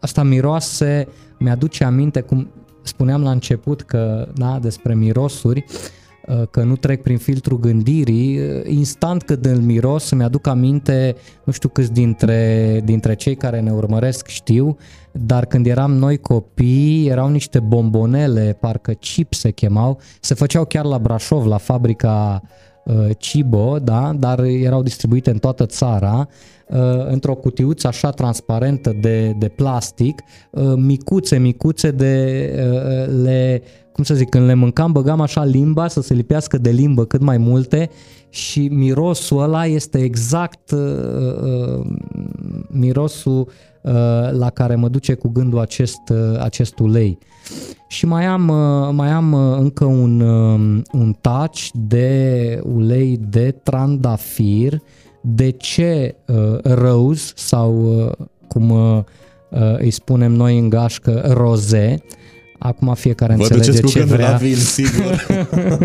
asta miroase mi-aduce aminte cum spuneam la început că, da, despre mirosuri, uh, că nu trec prin filtrul gândirii, uh, instant când îl miros îmi aduc aminte, nu știu câți dintre, dintre cei care ne urmăresc știu, dar când eram noi copii, erau niște bombonele, parcă chip se chemau, se făceau chiar la Brașov, la fabrica uh, Cibo, da? dar erau distribuite în toată țara Uh, într-o cutiuță așa transparentă de, de plastic, uh, micuțe, micuțe de uh, le, cum să zic, când le mâncam, băgam așa limba să se lipească de limbă cât mai multe și mirosul ăla este exact uh, mirosul uh, la care mă duce cu gândul acest, uh, acest ulei. Și mai am, uh, mai am încă un, uh, un touch de ulei de trandafir uh, de ce uh, rose sau uh, cum uh, uh, îi spunem noi în gașcă roze, Acum fiecare Vă înțelege ce vrea. Vin, sigur.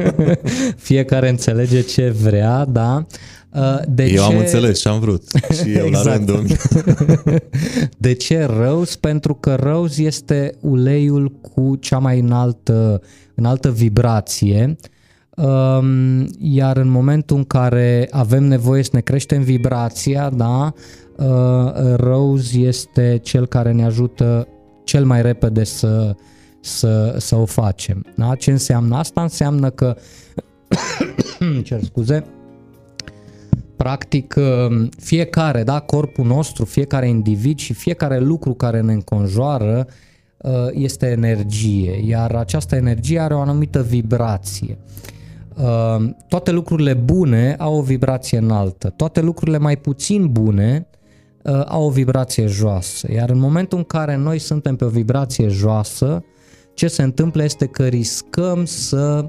fiecare înțelege ce vrea, da. Uh, de eu ce... am înțeles și am vrut. Și eu exact. la rândul De ce rose? Pentru că rose este uleiul cu cea mai înaltă, înaltă vibrație uh, Um, iar în momentul în care avem nevoie să ne creștem vibrația, da, uh, Rose este cel care ne ajută cel mai repede să, să, să o facem. Da? Ce înseamnă asta? Înseamnă că, cer scuze, practic um, fiecare, da, corpul nostru, fiecare individ și fiecare lucru care ne înconjoară uh, este energie, iar această energie are o anumită vibrație. Ehm, toate lucrurile bune au o vibrație înaltă, toate lucrurile mai puțin bune uh, au o vibrație joasă. Iar în momentul în care noi suntem pe o vibrație joasă, ce se întâmplă este că riscăm să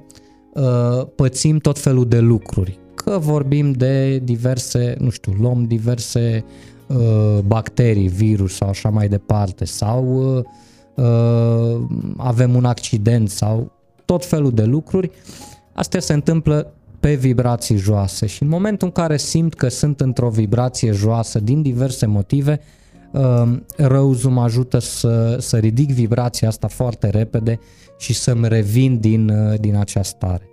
uh, pățim tot felul de lucruri. Că vorbim de diverse, nu știu, luăm diverse uh, bacterii, virus sau așa mai departe, sau uh, uh, avem un accident sau tot felul de lucruri Astea se întâmplă pe vibrații joase și în momentul în care simt că sunt într-o vibrație joasă din diverse motive, um, răuzul mă ajută să, să ridic vibrația asta foarte repede și să-mi revin din, uh, din acea stare.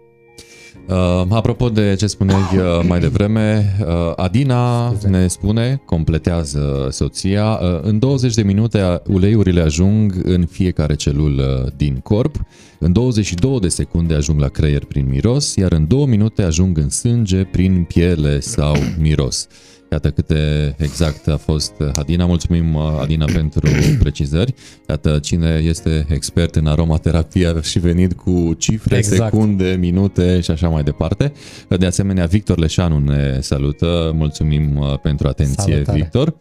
Uh, apropo de ce spuneai uh, mai devreme, uh, Adina Scuze. ne spune, completează soția, uh, în 20 de minute uleiurile ajung în fiecare celulă din corp, în 22 de secunde ajung la creier prin miros, iar în 2 minute ajung în sânge prin piele sau miros. Iată câte exact a fost Adina. Mulțumim, Adina, pentru precizări. Iată cine este expert în aromaterapie și venit cu cifre, exact. secunde, minute și așa mai departe. De asemenea, Victor Leșanu ne salută. Mulțumim pentru atenție, Salutare. Victor.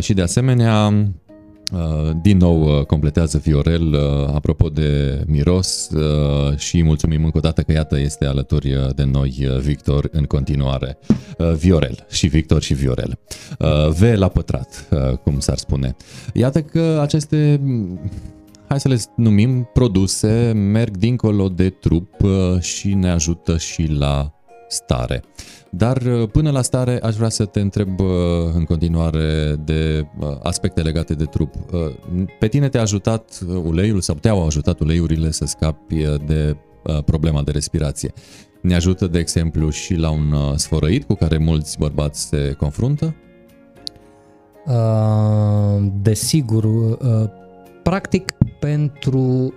Și de asemenea, Uh, din nou uh, completează Viorel uh, apropo de miros și mulțumim încă o dată că iată este alături de noi Victor în continuare. Viorel și Victor și Viorel. V la pătrat, cum s-ar spune. Iată că aceste hai să le numim produse, merg dincolo de trup și ne ajută și la stare. Dar uh, până la stare aș vrea să te întreb uh, în continuare de uh, aspecte legate de trup. Pe tine te-a ajutat uleiul sau te-au ajutat uleiurile să scapi de problema de respirație. Ne ajută, de exemplu, și la un sfărăit cu care mulți bărbați se confruntă? Desigur, practic pentru,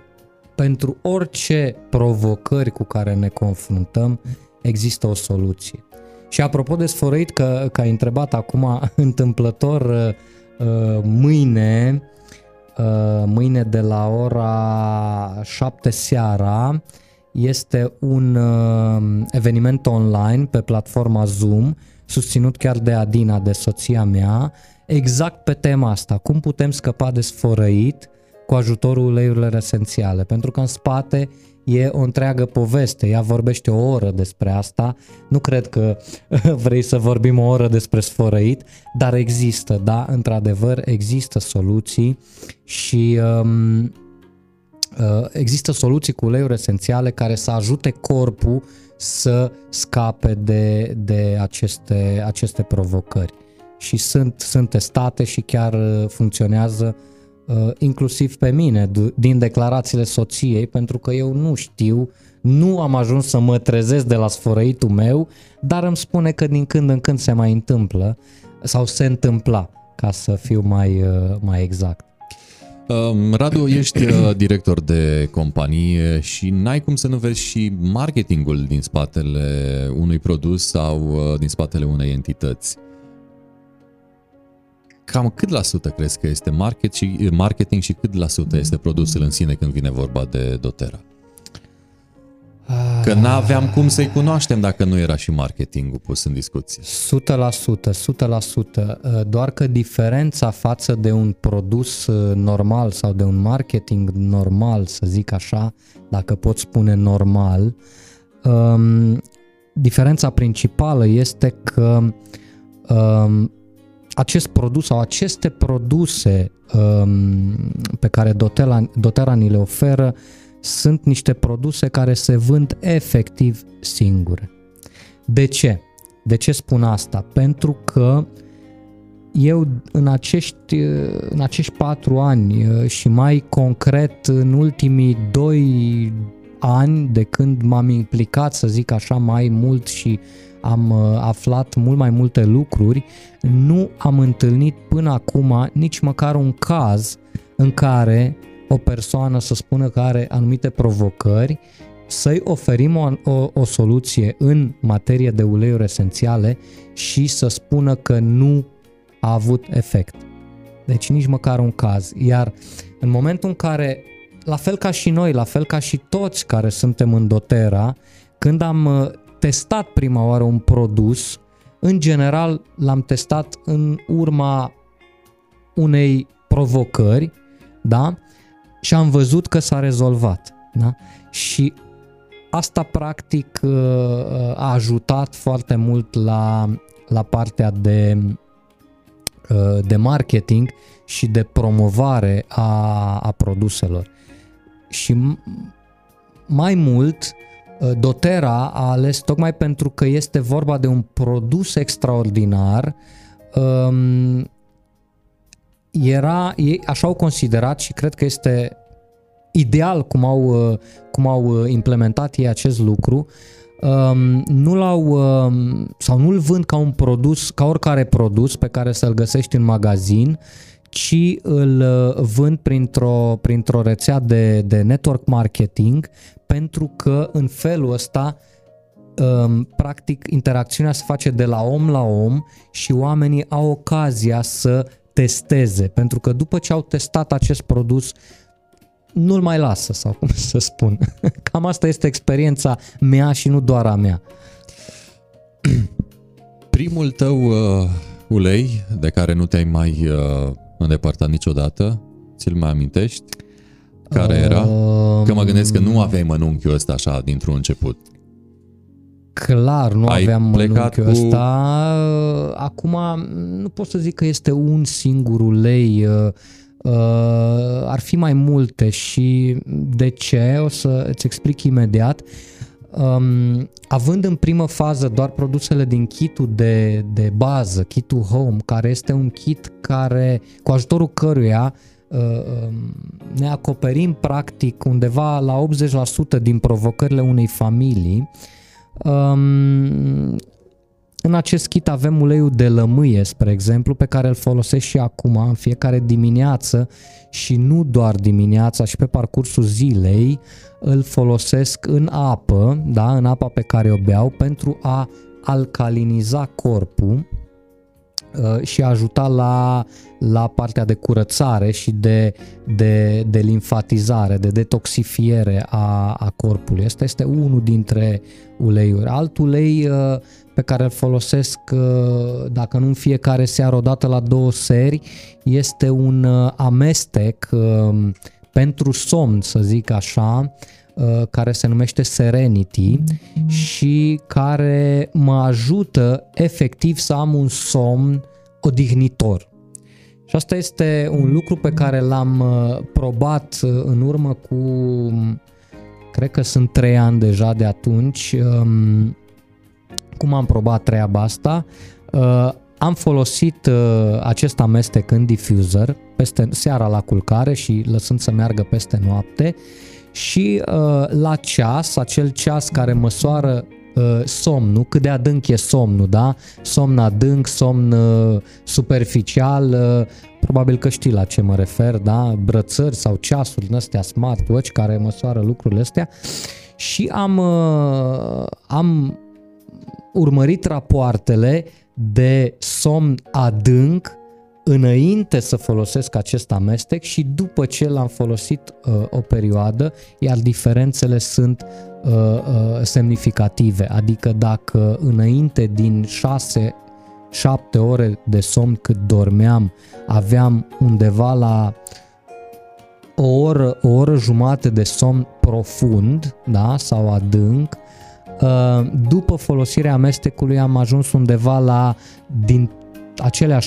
pentru orice provocări cu care ne confruntăm, există o soluție. Și apropo de sfărăit, că, că ai întrebat acum întâmplător uh, uh, mâine, uh, mâine de la ora 7 seara, este un eveniment online pe platforma Zoom, susținut chiar de Adina, de soția mea, exact pe tema asta, cum putem scăpa de sfărăit cu ajutorul uleiurilor esențiale, pentru că în spate e o întreagă poveste, ea vorbește o oră despre asta, nu cred că vrei să vorbim o oră despre sfărăit, dar există, da, într-adevăr există soluții și um, uh, există soluții cu uleiuri esențiale care să ajute corpul să scape de, de aceste, aceste provocări. Și sunt, sunt testate și chiar uh, funcționează uh, Uh, inclusiv pe mine, din declarațiile soției, pentru că eu nu știu, nu am ajuns să mă trezesc de la sfărăitul meu, dar îmi spune că din când în când se mai întâmplă sau se întâmpla, ca să fiu mai, uh, mai exact. Um, Radu, ești uh, director de companie și n-ai cum să nu vezi și marketingul din spatele unui produs sau din spatele unei entități cam cât la sută crezi că este market și, marketing și cât la sută este produsul în sine când vine vorba de doTERRA? Că n-aveam cum să-i cunoaștem dacă nu era și marketingul pus în discuție. 100%, 100%. Doar că diferența față de un produs uh, normal sau de un marketing normal, să zic așa, dacă pot spune normal, um, diferența principală este că um, acest produs sau aceste produse um, pe care Dotera, Dotera ni le oferă sunt niște produse care se vând efectiv singure. De ce? De ce spun asta? Pentru că eu în acești, în acești patru ani uh, și mai concret în ultimii doi ani de când m-am implicat, să zic așa, mai mult și am uh, aflat mult mai multe lucruri, nu am întâlnit până acum nici măcar un caz în care o persoană să spună că are anumite provocări, să-i oferim o, o, o soluție în materie de uleiuri esențiale și să spună că nu a avut efect. Deci nici măcar un caz. Iar în momentul în care, la fel ca și noi, la fel ca și toți care suntem în dotera, când am uh, testat prima oară un produs, în general l-am testat în urma unei provocări, da? Și am văzut că s-a rezolvat, da? Și asta practic uh, a ajutat foarte mult la, la partea de, uh, de marketing și de promovare a, a produselor. Și mai mult, Uh, Dotera a ales tocmai pentru că este vorba de un produs extraordinar. Um, era, ei așa au considerat și cred că este ideal cum au, uh, cum au uh, implementat ei acest lucru. Um, nu l-au um, sau nu-l vând ca un produs, ca oricare produs pe care să-l găsești în magazin, ci îl vând printr-o, printr-o rețea de, de network marketing pentru că în felul ăsta um, practic interacțiunea se face de la om la om și oamenii au ocazia să testeze, pentru că după ce au testat acest produs, nu-l mai lasă, sau cum să spun. Cam asta este experiența mea și nu doar a mea. Primul tău uh, ulei de care nu te-ai mai uh, îndepărtat niciodată, ți-l mai amintești? Care era? Că mă gândesc că nu aveai mănunchiul ăsta așa dintr-un început. Clar, nu Ai aveam mănunchiul cu... ăsta. Acum nu pot să zic că este un singur ulei. Uh, uh, ar fi mai multe și de ce? O să îți explic imediat. Um, având în primă fază doar produsele din kitul de, de bază, kitul Home, care este un kit care, cu ajutorul căruia uh, um, ne acoperim practic undeva la 80% din provocările unei familii, um, în acest kit avem uleiul de lămâie, spre exemplu, pe care îl folosesc și acum în fiecare dimineață și nu doar dimineața și pe parcursul zilei îl folosesc în apă, da, în apa pe care o beau pentru a alcaliniza corpul. uh, și ajuta la, la partea de curățare și de, de, de limfatizare, de detoxifiere a, a corpului. Asta este unul dintre uleiuri. Alt ulei uh, pe care îl folosesc, uh, dacă nu în fiecare seară, odată la două seri, este un uh, amestec uh, pentru somn, să zic așa, care se numește Serenity și care mă ajută efectiv să am un somn odihnitor. Și asta este un lucru pe care l-am probat în urmă cu, cred că sunt trei ani deja de atunci, um, cum am probat treaba asta? Uh, am folosit uh, acest amestec în diffuser peste seara la culcare și lăsând să meargă peste noapte și uh, la ceas, acel ceas care măsoară uh, somnul, cât de adânc e somnul, da? Somn adânc, somn uh, superficial, uh, probabil că știi la ce mă refer, da? Brățări sau ceasuri din astea smartwatch care măsoară lucrurile astea și am, uh, am urmărit rapoartele de somn adânc înainte să folosesc acest amestec și după ce l-am folosit uh, o perioadă, iar diferențele sunt uh, uh, semnificative. Adică dacă înainte din 6 7 ore de somn cât dormeam, aveam undeva la o oră, o oră jumate de somn profund, da, sau adânc, Uh, după folosirea amestecului am ajuns undeva la, din acelea 6-7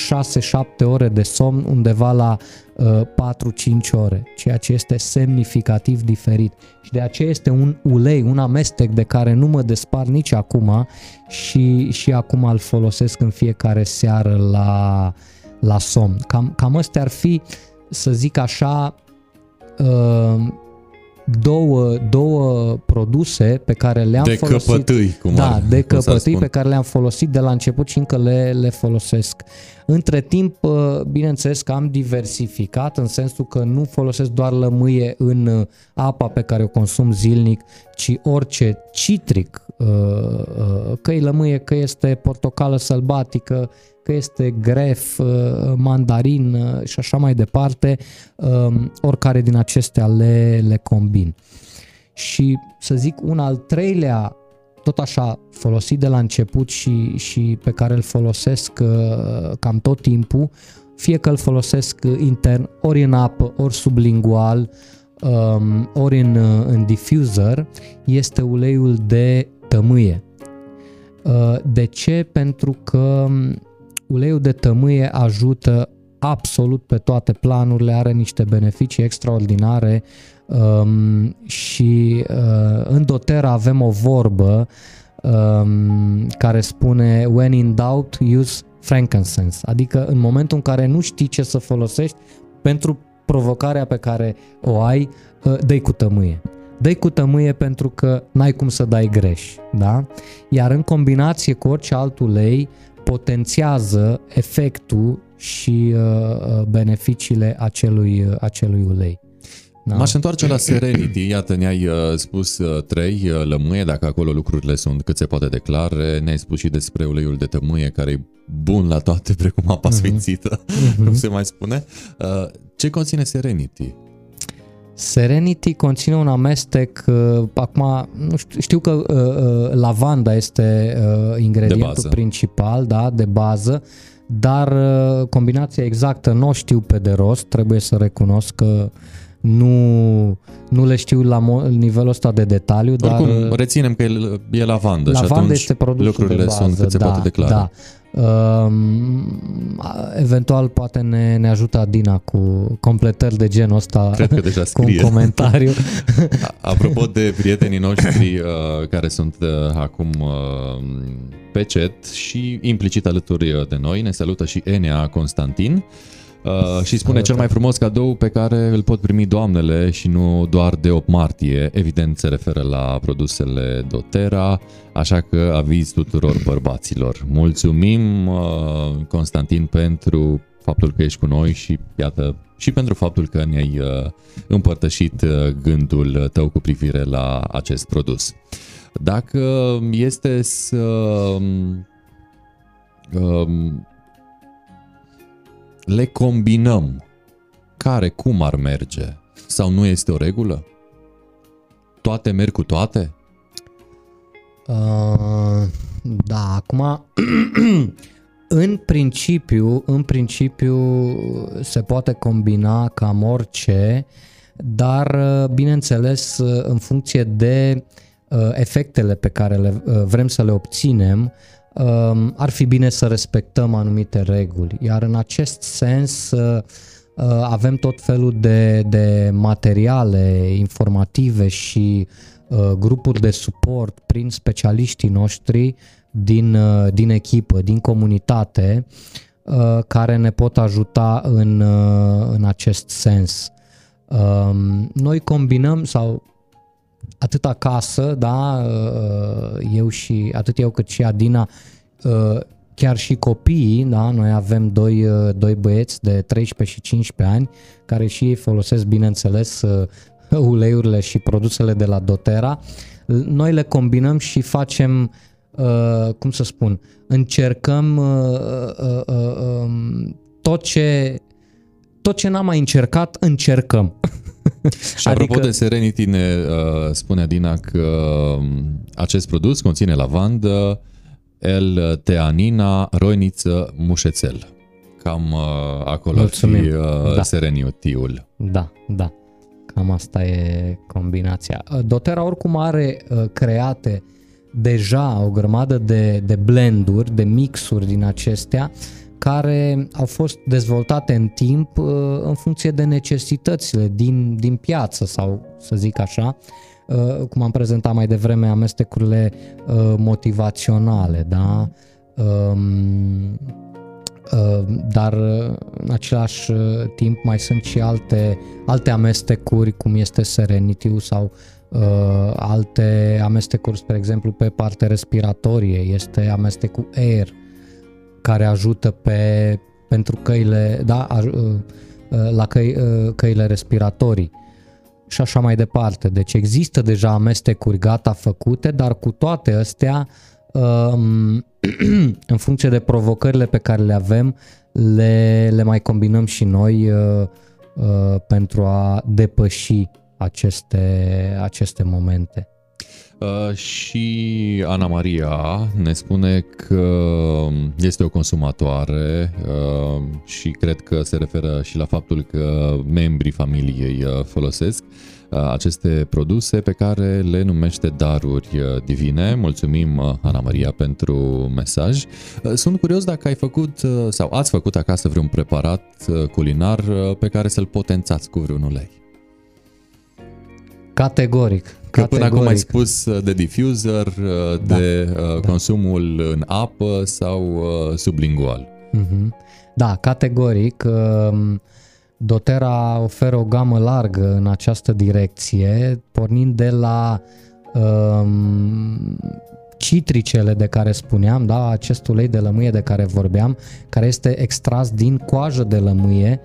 ore de somn, undeva la uh, 4-5 ore, ceea ce este semnificativ diferit. Și de aceea este un ulei, un amestec de care nu mă despar nici acum și, și acum îl folosesc în fiecare seară la, la somn. Cam, cam astea ar fi, să zic așa, uh, două, două produse pe care le-am de folosit. Căpătâi, cum da, ar, de căpătâi pe care le-am folosit de la început și încă le, le folosesc. Între timp, uh, bineînțeles că am diversificat în sensul că nu folosesc doar lămâie în uh, apa pe care o consum zilnic, ci orice citric, uh, că e lămâie, că este portocală sălbatică, că este gref, uh, mandarin uh, și așa mai departe, um, oricare din acestea le, le combin. Și să zic un al treilea, tot așa folosit de la început și, și pe care îl folosesc uh, cam tot timpul, fie că îl folosesc intern, ori în apă, ori sublingual, um, ori în, în diffuser, este uleiul de tămâie. De ce? Pentru că Uleiul de tămâie ajută absolut pe toate planurile, are niște beneficii extraordinare um, și uh, în doTERRA avem o vorbă um, care spune when in doubt use frankincense, adică în momentul în care nu știi ce să folosești pentru provocarea pe care o ai, uh, dă cu tămâie. Dă cu tămâie pentru că n-ai cum să dai greș, da? Iar în combinație cu orice alt ulei, potențiază efectul și uh, uh, beneficiile acelui, uh, acelui ulei. Da. M-aș întoarce la Serenity, iată ne-ai uh, spus uh, trei uh, lămâie, dacă acolo lucrurile sunt cât se poate declare, ne-ai spus și despre uleiul de tămâie care e bun la toate, precum apa uh-huh. sfințită, uh-huh. cum se mai spune. Uh, ce conține Serenity? Serenity conține un amestec, uh, acum nu știu, știu că uh, uh, lavanda este uh, ingredientul principal, da, de bază, dar uh, combinația exactă nu o știu pe de rost, trebuie să recunosc că nu, nu le știu la mo- nivelul ăsta de detaliu. Oricum, dar, reținem că e, e lavandă, lavandă și atunci este produsul lucrurile de bază, sunt cât se da, poate declara. Da. Uh, eventual poate ne, ne ajută Adina cu completări de genul ăsta Cred că deja scrie. cu un comentariu. Apropo de prietenii noștri uh, care sunt uh, acum uh, pe chat și implicit alături de noi, ne salută și Enea Constantin. Uh, Uh, și spune cel mai frumos cadou pe care îl pot primi doamnele și nu doar de 8 martie. Evident se referă la produsele doTERRA, așa că aviz tuturor bărbaților. Mulțumim, uh, Constantin, pentru faptul că ești cu noi și iată și pentru faptul că ne-ai uh, împărtășit uh, gândul tău cu privire la acest produs. Dacă este să um, le combinăm, care cum ar merge? Sau nu este o regulă? Toate merg cu toate? Uh, da, acum în principiu, în principiu se poate combina cam orice, dar uh, bineînțeles uh, în funcție de uh, efectele pe care le vrem să le obținem, Um, ar fi bine să respectăm anumite reguli. Iar în acest sens uh, uh, avem tot felul de, de materiale informative și uh, grupuri de suport prin specialiștii noștri din, din echipă, din comunitate, care ne pot ajuta în, în acest sens. Um, noi combinăm sau atât acasă, da, uh, eu și atât eu cât și Adina, uh, chiar și copiii, da, noi avem doi, uh, doi băieți de 13 și 15 ani care și ei folosesc, bineînțeles, uleiurile și produsele de la doTERRA. Noi le combinăm și facem, cum să spun, încercăm um, tot ce tot ce n-am mai încercat, încercăm. Și apropo adică... de Serenity, ne uh, spune Adina că uh, acest produs conține lavandă, L-teanina, roiniță, mușețel. Cam uh, acolo Mulțumim. ar fi uh, da. Serenity-ul. Da, da. Cam asta e combinația. Uh, Dotera oricum are uh, create deja o grămadă de, de blenduri, de mixuri din acestea care au fost dezvoltate în timp uh, în funcție de necesitățile din, din piață sau să zic așa, uh, cum am prezentat mai devreme, amestecurile uh, motivaționale, da? Um, dar în același timp mai sunt și alte, alte amestecuri, cum este Serenity sau uh, alte amestecuri, spre exemplu, pe partea respiratorie, este amestecul Air, care ajută pe, pentru căile, da, uh, uh, la căi, uh, căile respiratorii și așa mai departe. Deci există deja amestecuri gata făcute, dar cu toate astea, um, în funcție de provocările pe care le avem, le, le mai combinăm și noi pentru a depăși aceste, aceste momente. Uh, și Ana Maria ne spune că este o consumatoare uh, și cred că se referă și la faptul că membrii familiei uh, folosesc aceste produse pe care le numește daruri divine. Mulțumim, Ana Maria, pentru mesaj. Sunt curios dacă ai făcut sau ați făcut acasă vreun preparat culinar pe care să-l potențați cu vreun ulei. Categoric. Că până acum ai spus uh, de diffuser, uh, da, de uh, da. consumul în apă sau sublingual. Mhm. Da, categoric. Um, Dotera oferă o gamă largă în această direcție, pornind de la um, citricele de care spuneam, da, acest ulei de lămâie de care vorbeam, care este extras din coajă de lămâie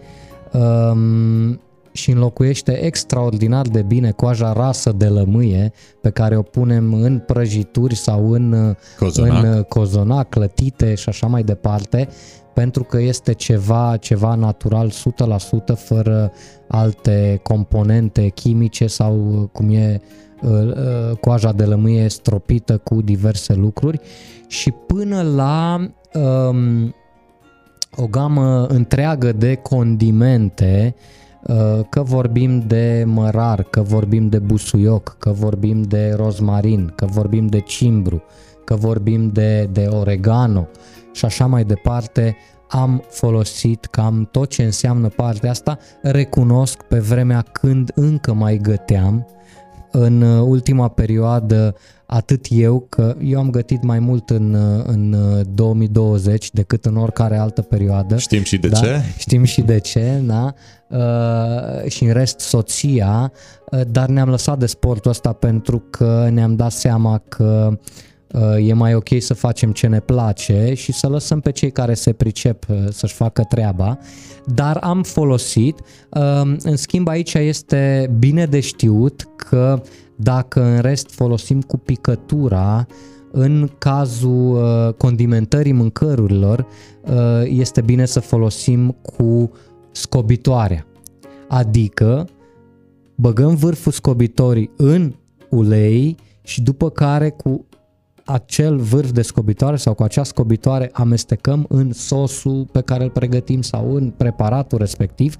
um, și înlocuiește extraordinar de bine coaja rasă de lămâie pe care o punem în prăjituri sau în cozonac, în cozonac clătite și așa mai departe, pentru că este ceva, ceva natural 100% fără alte componente chimice sau cum e uh, uh, coaja de lămâie stropită cu diverse lucruri. Și până la um, o gamă întreagă de condimente, uh, că vorbim de mărar, că vorbim de busuioc, că vorbim de rozmarin, că vorbim de cimbru, că vorbim de, de oregano și așa mai departe, am folosit cam tot ce înseamnă partea asta, recunosc pe vremea când încă mai găteam, în ultima perioadă atât eu, că eu am gătit mai mult în, în 2020 decât în oricare altă perioadă. Știm și de da? ce. Știm și de ce, da? Uh, și în rest soția, uh, dar ne-am lăsat de sportul ăsta pentru că ne-am dat seama că uh, e mai ok să facem ce ne place și să lăsăm pe cei care se pricep uh, să-și facă treaba, dar am folosit. Uh, în schimb aici este bine de știut că dacă în rest folosim cu picătura, în cazul uh, condimentării mâncărurilor, uh, este bine să folosim cu scobitoarea. Adică băgăm vârful scobitorii în ulei și după care cu acel vârf de scobitoare sau cu acea scobitoare amestecăm în sosul pe care îl pregătim sau în preparatul respectiv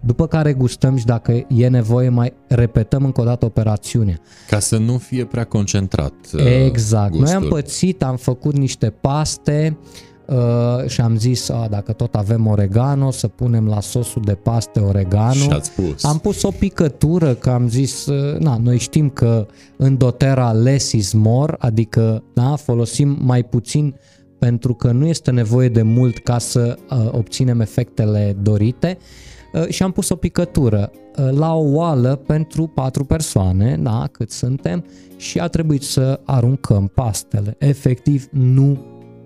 după care gustăm și dacă e nevoie mai repetăm încă o dată operațiunea. Ca să nu fie prea concentrat uh, Exact. Gustul. Noi am pățit, am făcut niște paste uh, și am zis, a, dacă tot avem oregano, să punem la sosul de paste oregano. Și ați pus. Am pus o picătură, că am zis, uh, na, noi știm că în doTERRA less is more, adică da, folosim mai puțin pentru că nu este nevoie de mult ca să uh, obținem efectele dorite. Uh, și am pus o picătură uh, la o oală pentru patru persoane, da, cât suntem, și a trebuit să aruncăm pastele. Efectiv, nu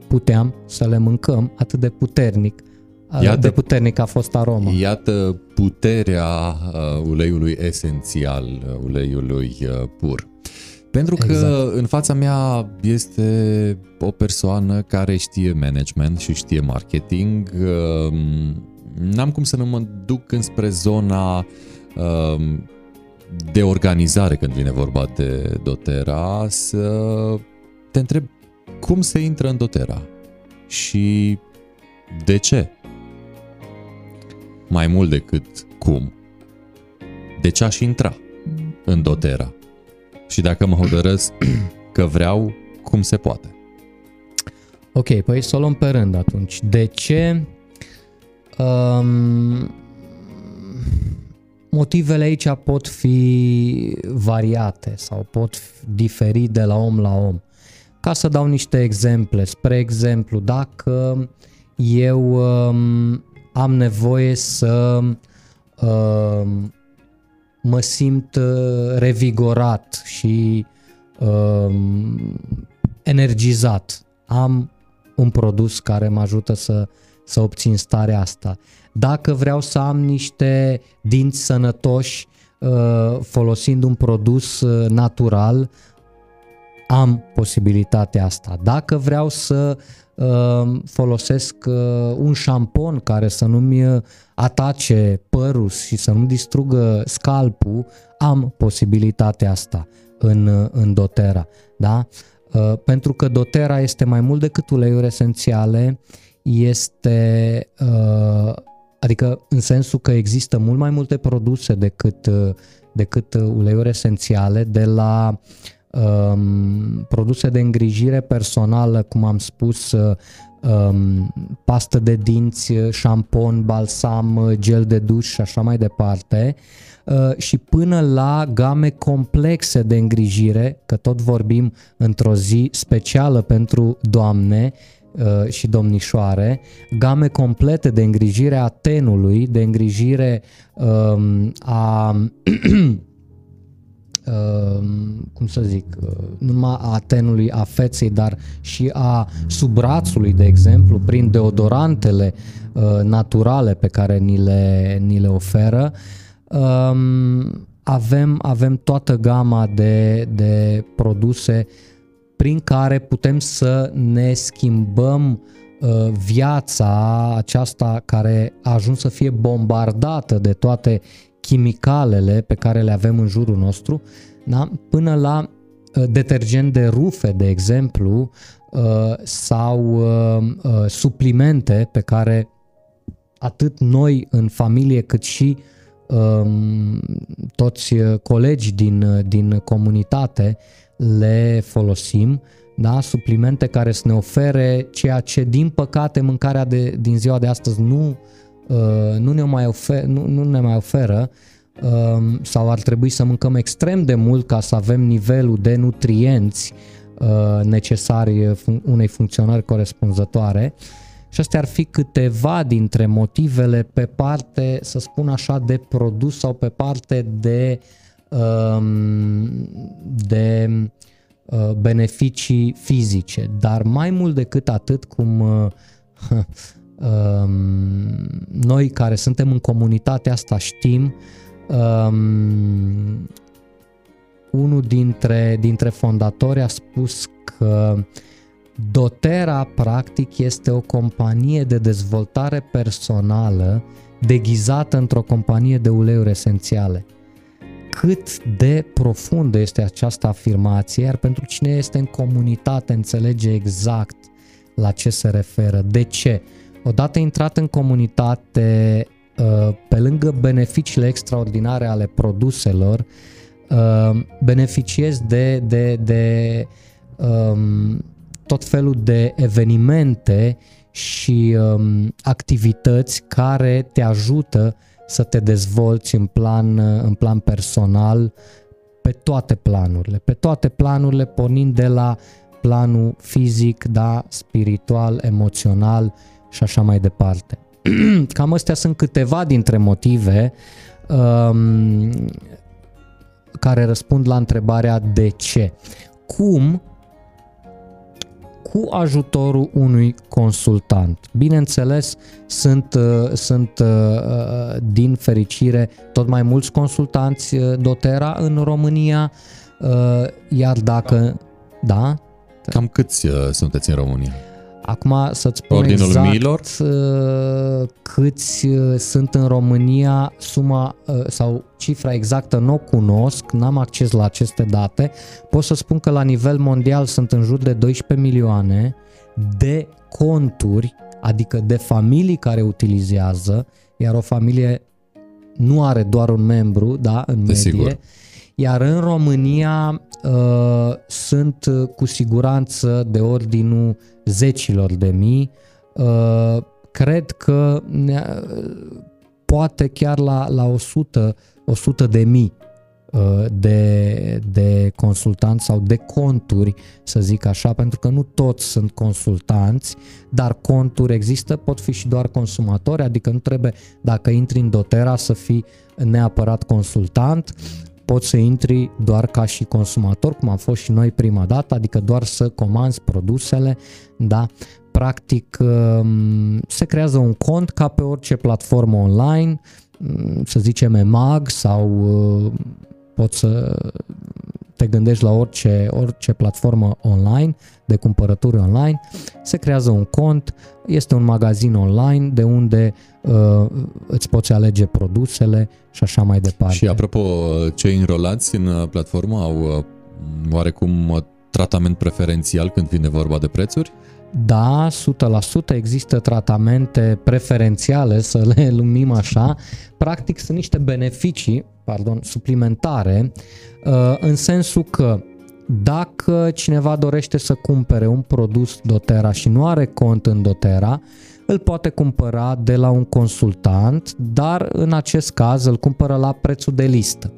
puteam să le mâncăm atât de puternic. uh, Iată- de puternic a fost aroma. Iată puterea uh, uleiului esențial, uh, uleiului uh, pur. Pentru că Exact. în fața mea este o persoană care știe management și știe marketing. Uh, N-am cum să nu mă duc înspre zona uh, de organizare când vine vorba de doTERRA să te întreb cum se intră în doTERRA și de ce? Mai mult decât cum. De ce aș intra în doTERRA? Și dacă mă hotărăsc că vreau, cum se poate? Ok, păi să o luăm pe rând atunci. De ce? Um, motivele aici pot fi variate sau pot diferi de la om la om. Ca să dau niște exemple, spre exemplu, dacă eu um, am nevoie să um, mă simt uh, revigorat și um, energizat, am un produs care mă ajută să, să obțin starea asta. Dacă vreau să am niște dinți sănătoși uh, folosind un produs uh, natural, am posibilitatea asta. Dacă vreau să uh, folosesc uh, un șampon care să nu-mi uh, atace părul și să nu distrugă scalpul, am posibilitatea asta în, uh, în doTERRA. Da? Uh, pentru că doTERRA este mai mult decât uleiuri esențiale, este uh, adică în sensul că există mult mai multe produse decât, uh, decât uh, uleiuri esențiale, de la um, produse de îngrijire personală, cum am spus, uh, um, pastă de dinți, uh, șampon, balsam, uh, gel de duș și așa mai departe, uh, și până la game complexe de îngrijire, că tot vorbim într-o zi specială pentru doamne uh, și domnișoare, game complete de îngrijire a tenului, de îngrijire um, a um, cum să zic, uh, nu numai a tenului, a feței, dar și a subbrațului, de exemplu, prin deodorantele uh, naturale pe care ni le, ni le oferă. um, avem, avem toată gama de, de produse prin care putem să ne schimbăm uh, viața aceasta care a ajuns să fie bombardată de toate chimicalele pe care le avem în jurul nostru, da? până la uh, detergent de rufe, de exemplu, uh, sau suplimente pe care atât noi în familie cât și um, toți colegi din, din comunitate le folosim, da? suplimente care să ne ofere ceea ce din păcate mâncarea de, din ziua de astăzi nu, uh, nu, ne, mai ofer, nu, nu ne mai oferă uh, sau ar trebui să mâncăm extrem de mult ca să avem nivelul de nutrienți uh, necesari unei funcționări corespunzătoare. Și astea ar fi câteva dintre motivele pe parte, să spun așa, de produs sau pe parte de uh, Um, de uh, beneficii fizice, dar mai mult decât atât cum uh, um, noi care suntem în comunitatea asta știm, um, unul dintre, dintre fondatori a spus că Dotera practic este o companie de dezvoltare personală deghizată într-o companie de uleiuri esențiale cât de profundă este această afirmație, iar pentru cine este în comunitate înțelege exact la ce se referă. De ce? Odată intrat în comunitate, uh, pe lângă beneficiile extraordinare ale produselor, uh, beneficiezi de, de, de um, tot felul de evenimente și um, activități care te ajută să te dezvolți în plan, în plan personal pe toate planurile, pe toate planurile pornind de la planul fizic, da, spiritual, emoțional și așa mai departe. Cam astea sunt câteva dintre motive um, care răspund la întrebarea de ce. Cum cu ajutorul unui consultant. Bineînțeles, sunt, uh, sunt uh, uh, din fericire tot mai mulți consultanți dotera în România, iar dacă... Da? Cam câți sunteți în România? Acum să-ți spun Ordinul exact miilor? Uh, câți uh, sunt în România, suma uh, sau cifra exactă nu o cunosc, n-am acces la aceste date. Pot să spun că la nivel mondial sunt în jur de 12 milioane de conturi, adică de familii care utilizează, iar o familie nu are doar un membru, da, în medie. Sigur. Iar în România uh, sunt cu siguranță de ordinul zecilor de mii. Uh, cred că ne, poate chiar la, la 100, 100 de mii uh, de, de consultanți sau de conturi, să zic așa, pentru că nu toți sunt consultanți, dar conturi există, pot fi și doar consumatori, adică nu trebuie, dacă intri în dotera, să fii neapărat consultant poți să intri doar ca și consumator, cum am fost și noi prima dată, adică doar să comanzi produsele, da? Practic um, se creează un cont ca pe orice platformă online, um, să zicem EMAG sau uh, poți să te gândești la orice, orice platformă online, de cumpărături online, se creează un cont, este un magazin online de unde uh, îți poți alege produsele și așa mai departe. Și apropo, cei înrolați în uh, platformă au uh, oarecum uh, tratament preferențial când vine vorba de prețuri? Da, 100% există tratamente preferențiale, să le lumim așa. Practic sunt niște beneficii, pardon, suplimentare, în sensul că dacă cineva dorește să cumpere un produs doTERRA și nu are cont în doTERRA, îl poate cumpăra de la un consultant, dar în acest caz îl cumpără la prețul de listă.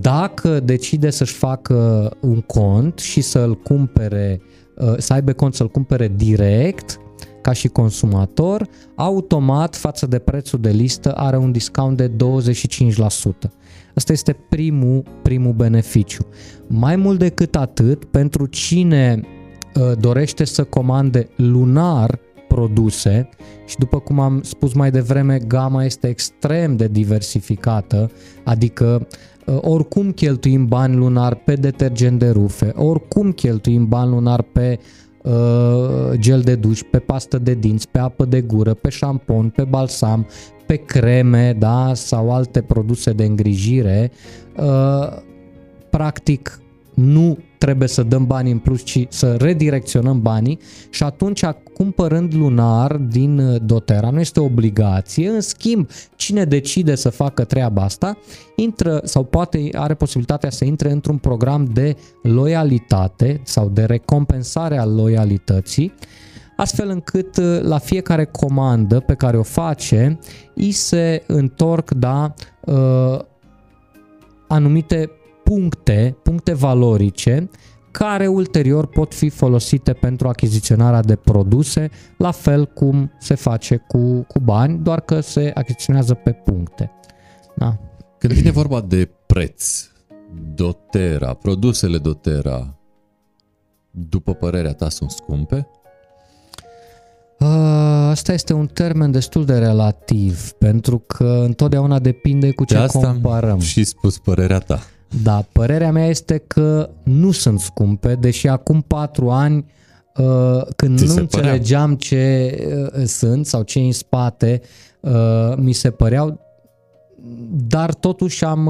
Dacă decide să-și facă un cont și să-l cumpere, uh, să aibă cont să-l cumpere direct, ca și consumator, automat față de prețul de listă are un discount de 25%. Asta este primul, primul beneficiu. Mai mult decât atât, pentru cine uh, dorește să comande lunar produse și după cum am spus mai devreme, gama este extrem de diversificată, adică uh, oricum cheltuim bani lunar pe detergent de rufe, oricum cheltuim bani lunar pe uh, gel de duș, pe pastă de dinți, pe apă de gură, pe șampon, pe balsam, pe creme da, sau alte produse de îngrijire, uh, practic nu trebuie să dăm bani în plus, ci să redirecționăm banii și atunci cumpărând lunar din uh, dotera, nu este obligație, în schimb, cine decide să facă treaba asta, intră sau poate are posibilitatea să intre într-un program de loialitate sau de recompensare a loialității, astfel încât uh, la fiecare comandă pe care o face, îi se întorc da, uh, anumite puncte, puncte valorice, care ulterior pot fi folosite pentru achiziționarea de produse, la fel cum se face cu, cu bani, doar că se achiziționează pe puncte. Da. Când vine vorba de preț, dotera, produsele dotera, după părerea ta, sunt scumpe? Asta este un termen destul de relativ, pentru că întotdeauna depinde cu ce de asta comparăm. și spus părerea ta. Da, părerea mea este că nu sunt scumpe, deși acum patru ani uh, când Ți nu înțelegeam ce uh, sunt sau ce în spate, uh, mi se păreau, dar totuși am,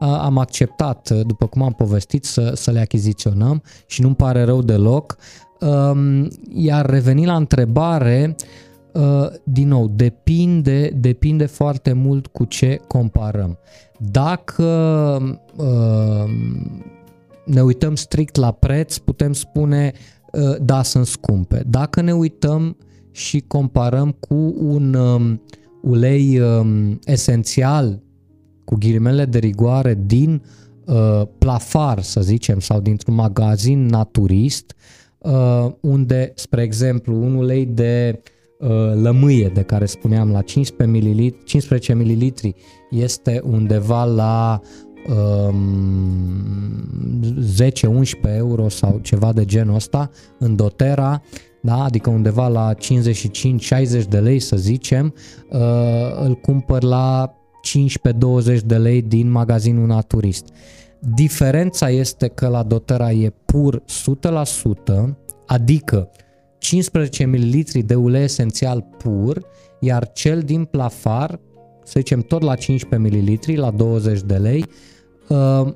am acceptat, după cum am povestit, să, să le achiziționăm și nu-mi pare rău deloc. Um, iar reveni la întrebare, din nou, depinde, depinde foarte mult cu ce comparăm. Dacă uh, ne uităm strict la preț, putem spune uh, da, sunt scumpe. Dacă ne uităm și comparăm cu un um, ulei um, esențial, cu ghilimele de rigoare, din uh, plafar, să zicem, sau dintr-un magazin naturist, uh, unde, spre exemplu, un ulei de uh, Uh, lămâie de care spuneam la 15 ml, 15 ml este undeva la um, 10-11 euro sau ceva de genul ăsta în dotera, da? adică undeva la 55-60 de lei să zicem, uh, îl cumpăr la 15-20 de lei din magazinul naturist. Diferența este că la dotera e pur 100%, adică 15 ml de ulei esențial pur, iar cel din plafar, să zicem tot la 15 ml, la 20 de lei, uh,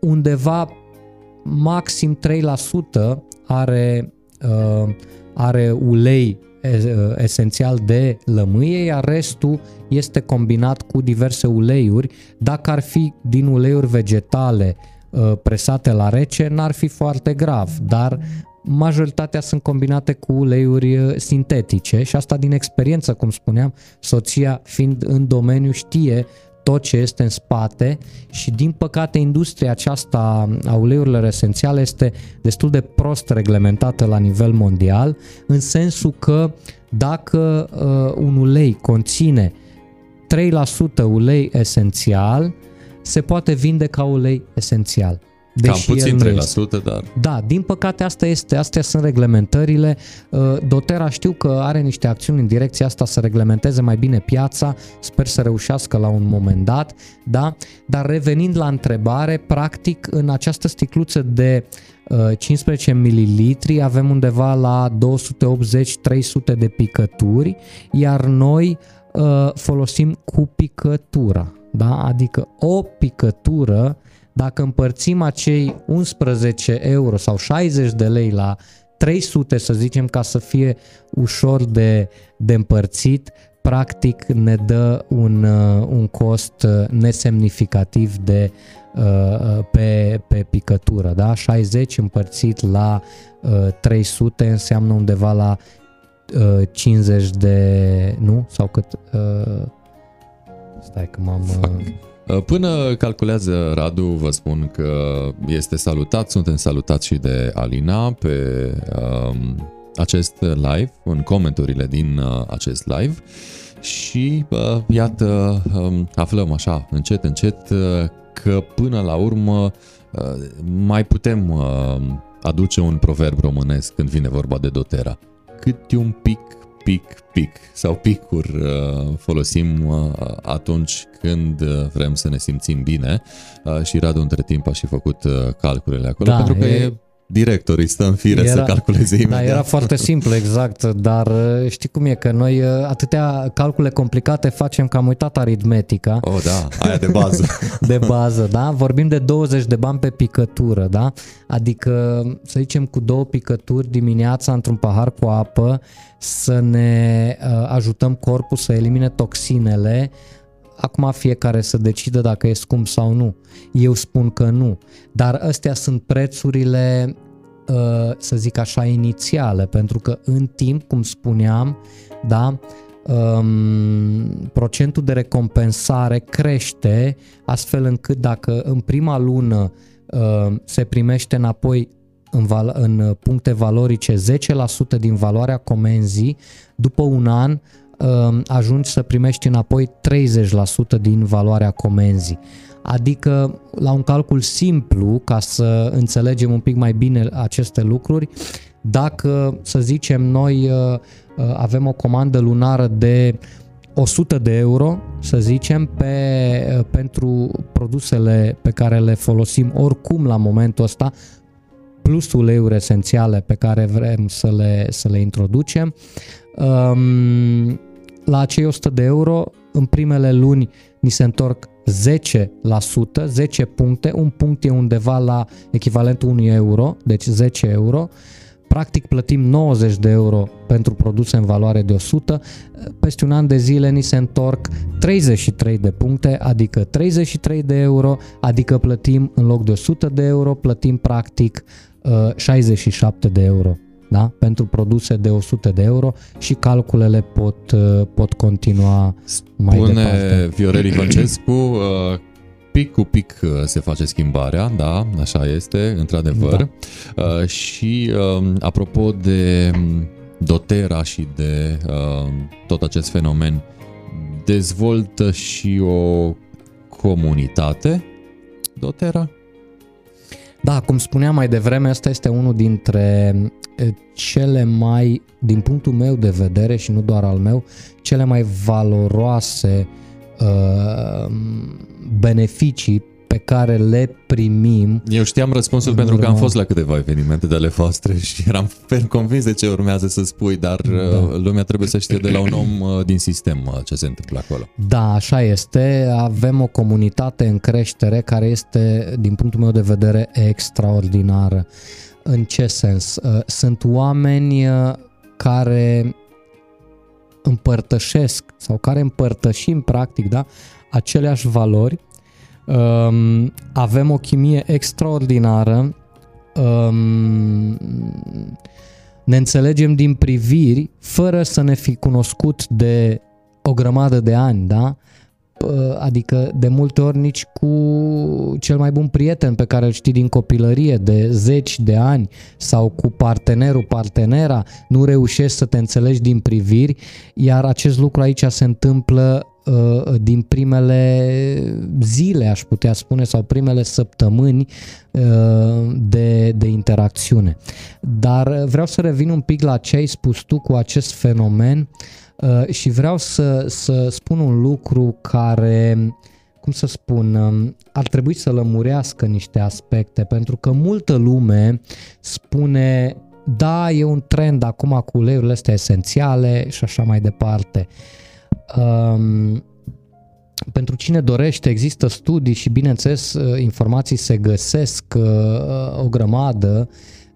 undeva maxim 3% are, uh, are ulei uh, esențial de lămâie, iar restul este combinat cu diverse uleiuri. Dacă ar fi din uleiuri vegetale presate la rece, n-ar fi foarte grav, dar majoritatea sunt combinate cu uleiuri uh, sintetice și asta din experiență, cum spuneam, soția fiind în domeniu știe tot ce este în spate și din păcate industria aceasta a uleiurilor esențiale este destul de prost reglementată la nivel mondial, în sensul că dacă uh, un ulei conține 3% ulei esențial, se poate vinde ca ulei esențial. Deși Cam puțin 3%, este. dar... Da, din păcate asta este, astea sunt reglementările. Uh, Dotera știu că are niște acțiuni în direcția asta să reglementeze mai bine piața, sper să reușească la un moment dat, da? Dar revenind la întrebare, practic în această sticluță de 15 uh, ml avem undeva la 280-300 de picături, iar noi uh, folosim cu picătura, da? Adică o picătură dacă împărțim acei 11 euro sau 60 de lei la 300, să zicem, ca să fie ușor de, de împărțit, practic ne dă un, uh, un cost uh, nesemnificativ de uh, pe, pe picătură. Da? 60 împărțit la 300 înseamnă undeva la 50 de... nu? Sau cât... Stai că m-am... Uh, până calculează Radu, vă spun că este salutat, suntem salutați și de Alina pe um, acest live, în comenturile din uh, acest live și uh, iată, um, aflăm așa, încet, încet, uh, că până la urmă uh, mai putem uh, aduce un proverb românesc când vine vorba de dotera. cât un pic, pic, pic sau picuri uh, folosim uh, atunci când vrem să ne simțim bine. Și Radu între timp a și făcut calculele acolo da, pentru că e, e directorii stă în fire era, să calculeze da, imediat. Da, era foarte simplu, exact, dar uh, știi cum e, că noi uh, atâtea calcule complicate facem că am uitat aritmetica. Oh, da, aia de bază. de bază, da? Vorbim de 20 de bani pe picătură, da? Adică, să zicem, cu două picături dimineața într-un pahar cu apă, să ne uh, ajutăm corpul să elimine toxinele, acum fiecare să decidă dacă e scump sau nu. Eu spun că nu, dar astea sunt prețurile, uh, să zic așa, inițiale, pentru că în timp, cum spuneam, da, um, procentul de recompensare crește astfel încât dacă în prima lună uh, se primește înapoi în, val- în puncte valorice 10% din valoarea comenzii, după un an Um, ajungi să primești înapoi 30% din valoarea comenzii. Adică, la un calcul simplu, ca să înțelegem un pic mai bine aceste lucruri, dacă, să zicem, noi uh, uh, avem o comandă lunară de 100 de euro, să zicem, pe, uh, pentru produsele pe care le folosim oricum la momentul ăsta, plus uleiuri esențiale pe care vrem să le, să le introducem, um, la acei 100 de euro, în primele luni ni se întorc 10%, 10 puncte, un punct e undeva la echivalentul 1 euro, deci 10 euro, practic plătim 90 de euro pentru produse în valoare de 100, peste un an de zile ni se întorc 33 de puncte, adică 33 de euro, adică plătim în loc de 100 de euro, plătim practic 67 uh, de euro da? pentru produse de 100 de euro și calculele pot, uh, pot continua mai Spune departe. Viorel Ivancescu, uh, pic cu pic uh, se face schimbarea, da, așa este, într-adevăr. Da. Și um, apropo de um, dotera și de tot acest fenomen, dezvoltă și o comunitate dotera? Da, cum spuneam mai devreme, asta este unul dintre cele mai, din punctul meu de vedere și nu doar al meu, cele mai valoroase uh, beneficii pe care le primim. Eu știam răspunsul pentru că am fost la câteva evenimente de ale voastre și eram fer convins de ce urmează să spui, dar da. Uh, lumea trebuie să știe de la un om uh, din sistem uh, ce se întâmplă acolo. Da, așa este. Avem o comunitate în creștere care este, din punctul meu de vedere, extraordinară. În ce sens? Sunt oameni care împărtășesc sau care împărtășim practic da, aceleași valori Um, avem o chimie extraordinară, um, ne înțelegem din priviri fără să ne fi cunoscut de o grămadă de ani, da? Adică de multe ori nici cu cel mai bun prieten pe care îl știi din copilărie de zeci de ani sau cu partenerul, partenera, nu reușești să te înțelegi din priviri, iar acest lucru aici se întâmplă Uh, din primele zile, aș putea spune, sau primele săptămâni uh, de, de interacțiune. Dar vreau să revin un pic la ce ai spus tu cu acest fenomen uh, și vreau să, să spun un lucru care cum să spun, um, ar trebui să lămurească niște aspecte, pentru că multă lume spune, da, e un trend acum cu uleiurile astea esențiale și așa mai departe. Um, pentru cine dorește, există studii și, bineînțeles, uh, informații se găsesc uh, o grămadă,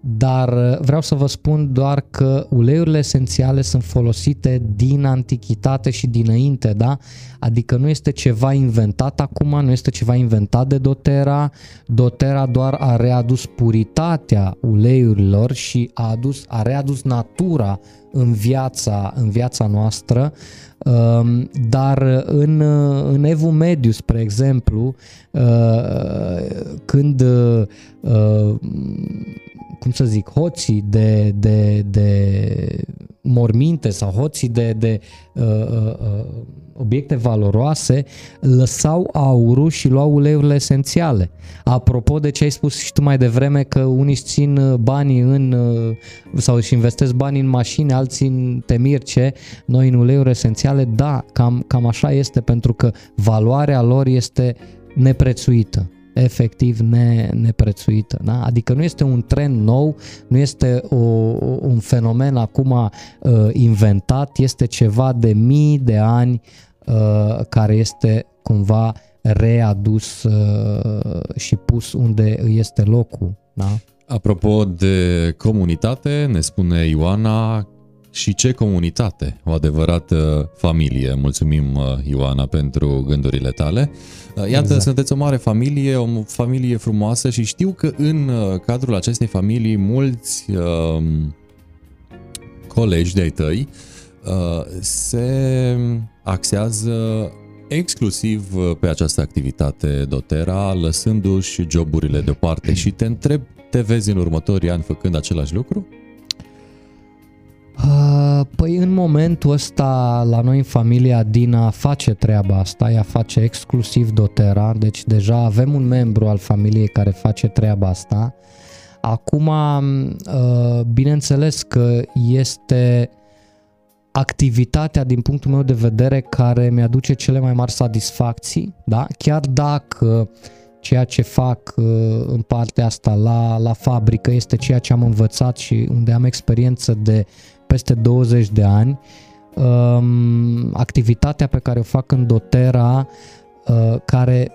dar uh, vreau să vă spun doar că uleiurile esențiale sunt folosite din antichitate și dinainte, da? Adică nu este ceva inventat acum, nu este ceva inventat de doTERRA, doTERRA doar a readus puritatea uleiurilor și a, adus, a readus natura în viața, în viața noastră, um, dar în, în Evul Mediu, spre exemplu, uh, când uh, cum să zic, hoții de, de, de morminte sau hoții de, de uh, uh, uh, obiecte valoroase lăsau aurul și luau uleiurile esențiale. Apropo de ce ai spus și tu mai devreme că unii își țin uh, banii în uh, sau își investesc banii în mașini, alții în temirce, noi în uleiuri esențiale, da, cam, cam așa este pentru că valoarea lor este neprețuită efectiv ne, neprețuită. Da? Adică nu este un trend nou, nu este o, un fenomen acum uh, inventat, este ceva de mii de ani uh, care este cumva readus uh, și pus unde este locul. Da? Apropo de comunitate, ne spune Ioana și ce comunitate, o adevărată familie. Mulțumim, uh, Ioana, pentru gândurile tale. Uh, iată, exact. sunteți o mare familie, o familie frumoasă și știu că în uh, cadrul acestei familii mulți uh, colegi de-ai tăi uh, se axează exclusiv pe această activitate dotera, lăsându-și joburile deoparte și te întreb, te vezi în următorii ani făcând același lucru? Păi în momentul ăsta la noi în familia Dina face treaba asta, ea face exclusiv dotera, deci deja avem un membru al familiei care face treaba asta. Acum, bineînțeles că este activitatea din punctul meu de vedere care mi-aduce cele mai mari satisfacții, da? chiar dacă ceea ce fac în partea asta la, la fabrică este ceea ce am învățat și unde am experiență de peste 20 de ani. Um, activitatea pe care o fac în Dotera, uh, care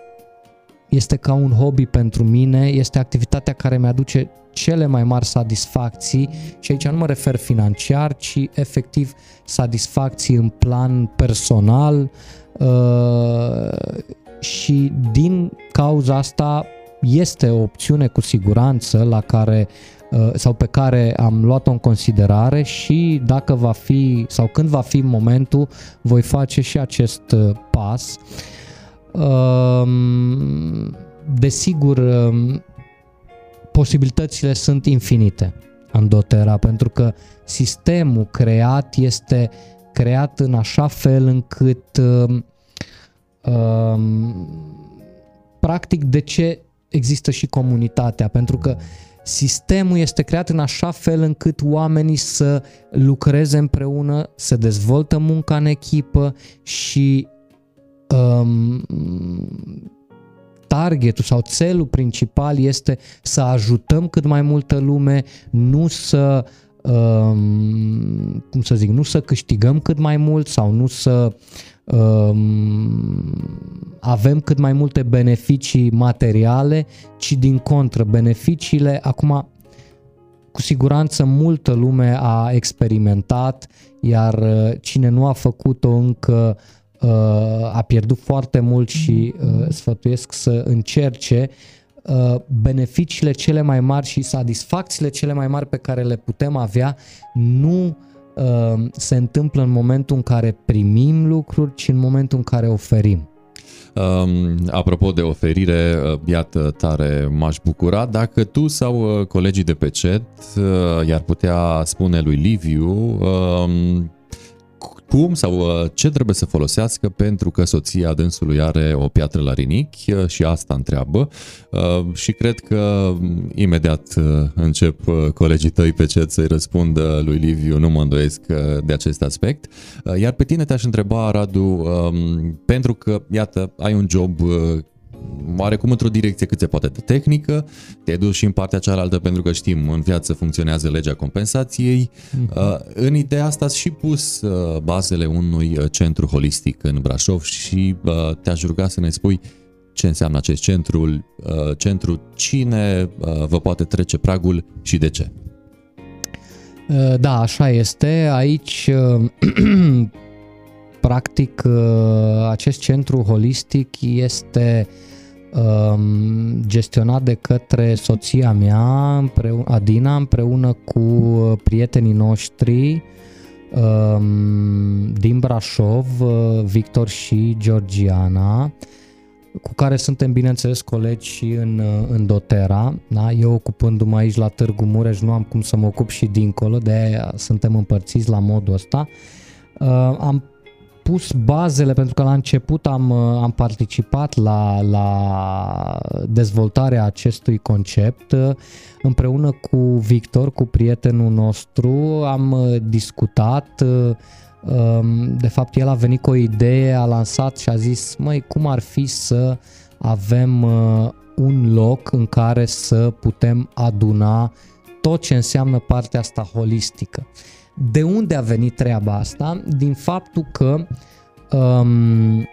este ca un hobby pentru mine, este activitatea care mi-aduce cele mai mari satisfacții și aici nu mă refer financiar, ci efectiv satisfacții în plan personal uh, și din cauza asta este o opțiune cu siguranță la care Uh, sau pe care am luat-o în considerare și dacă va fi sau când va fi momentul voi face și acest uh, pas. Um, desigur, um, posibilitățile sunt infinite în dotera pentru că sistemul creat este creat în așa fel încât um, practic de ce există și comunitatea pentru că Sistemul este creat în așa fel încât oamenii să lucreze împreună, să dezvoltă munca în echipă și um, targetul sau țelul principal este să ajutăm cât mai multă lume, nu să um, cum să zic, nu să câștigăm cât mai mult sau nu să um, avem cât mai multe beneficii materiale, ci din contră, beneficiile, acum cu siguranță multă lume a experimentat, iar uh, cine nu a făcut-o încă uh, a pierdut foarte mult și uh, sfătuiesc să încerce beneficiile cele mai mari și satisfacțiile cele mai mari pe care le putem avea nu Ehm, se întâmplă în momentul în care primim lucruri, ci în momentul în care oferim. Um, apropo de oferire, uh, iată, tare m-aș bucura dacă tu sau uh, colegii de pe chat uh, i-ar putea spune lui Liviu um, cum sau uh, ce trebuie să folosească pentru că soția dânsului are o piatră la rinichi uh, și asta întreabă uh, și cred că mm, imediat încep colegii tăi pe ce să-i răspundă lui Liviu, nu mă îndoiesc de acest aspect. Iar pe tine te-aș întreba, Radu, um, pentru că, iată, ai un job oarecum într-o direcție cât se poate de tehnică, te duci și în partea cealaltă pentru că știm, în viață funcționează legea compensației. Uh-huh. În ideea asta și pus uh, bazele unui uh, centru holistic în Brașov și uh, te-aș ruga să ne spui ce înseamnă acest centru, centru, cine vă poate trece pragul și de ce. Da, așa este. Aici practic acest centru holistic este Um, gestionat de către soția mea, împreună, Adina, împreună cu prietenii noștri um, din Brașov, uh, Victor și Georgiana. cu care suntem, bineînțeles, colegi și în, în Dotera. Da? Eu ocupându-mă aici la Târgu Mureș, nu am cum să mă ocup și dincolo, de aia suntem împărțiți la modul ăsta. Uh, am pus bazele pentru că la început am, am participat la, la dezvoltarea acestui concept împreună cu Victor, cu prietenul nostru, am discutat de fapt el a venit cu o idee, a lansat și a zis măi cum ar fi să avem un loc în care să putem aduna tot ce înseamnă partea asta holistică. De unde a venit treaba asta? Din faptul că um,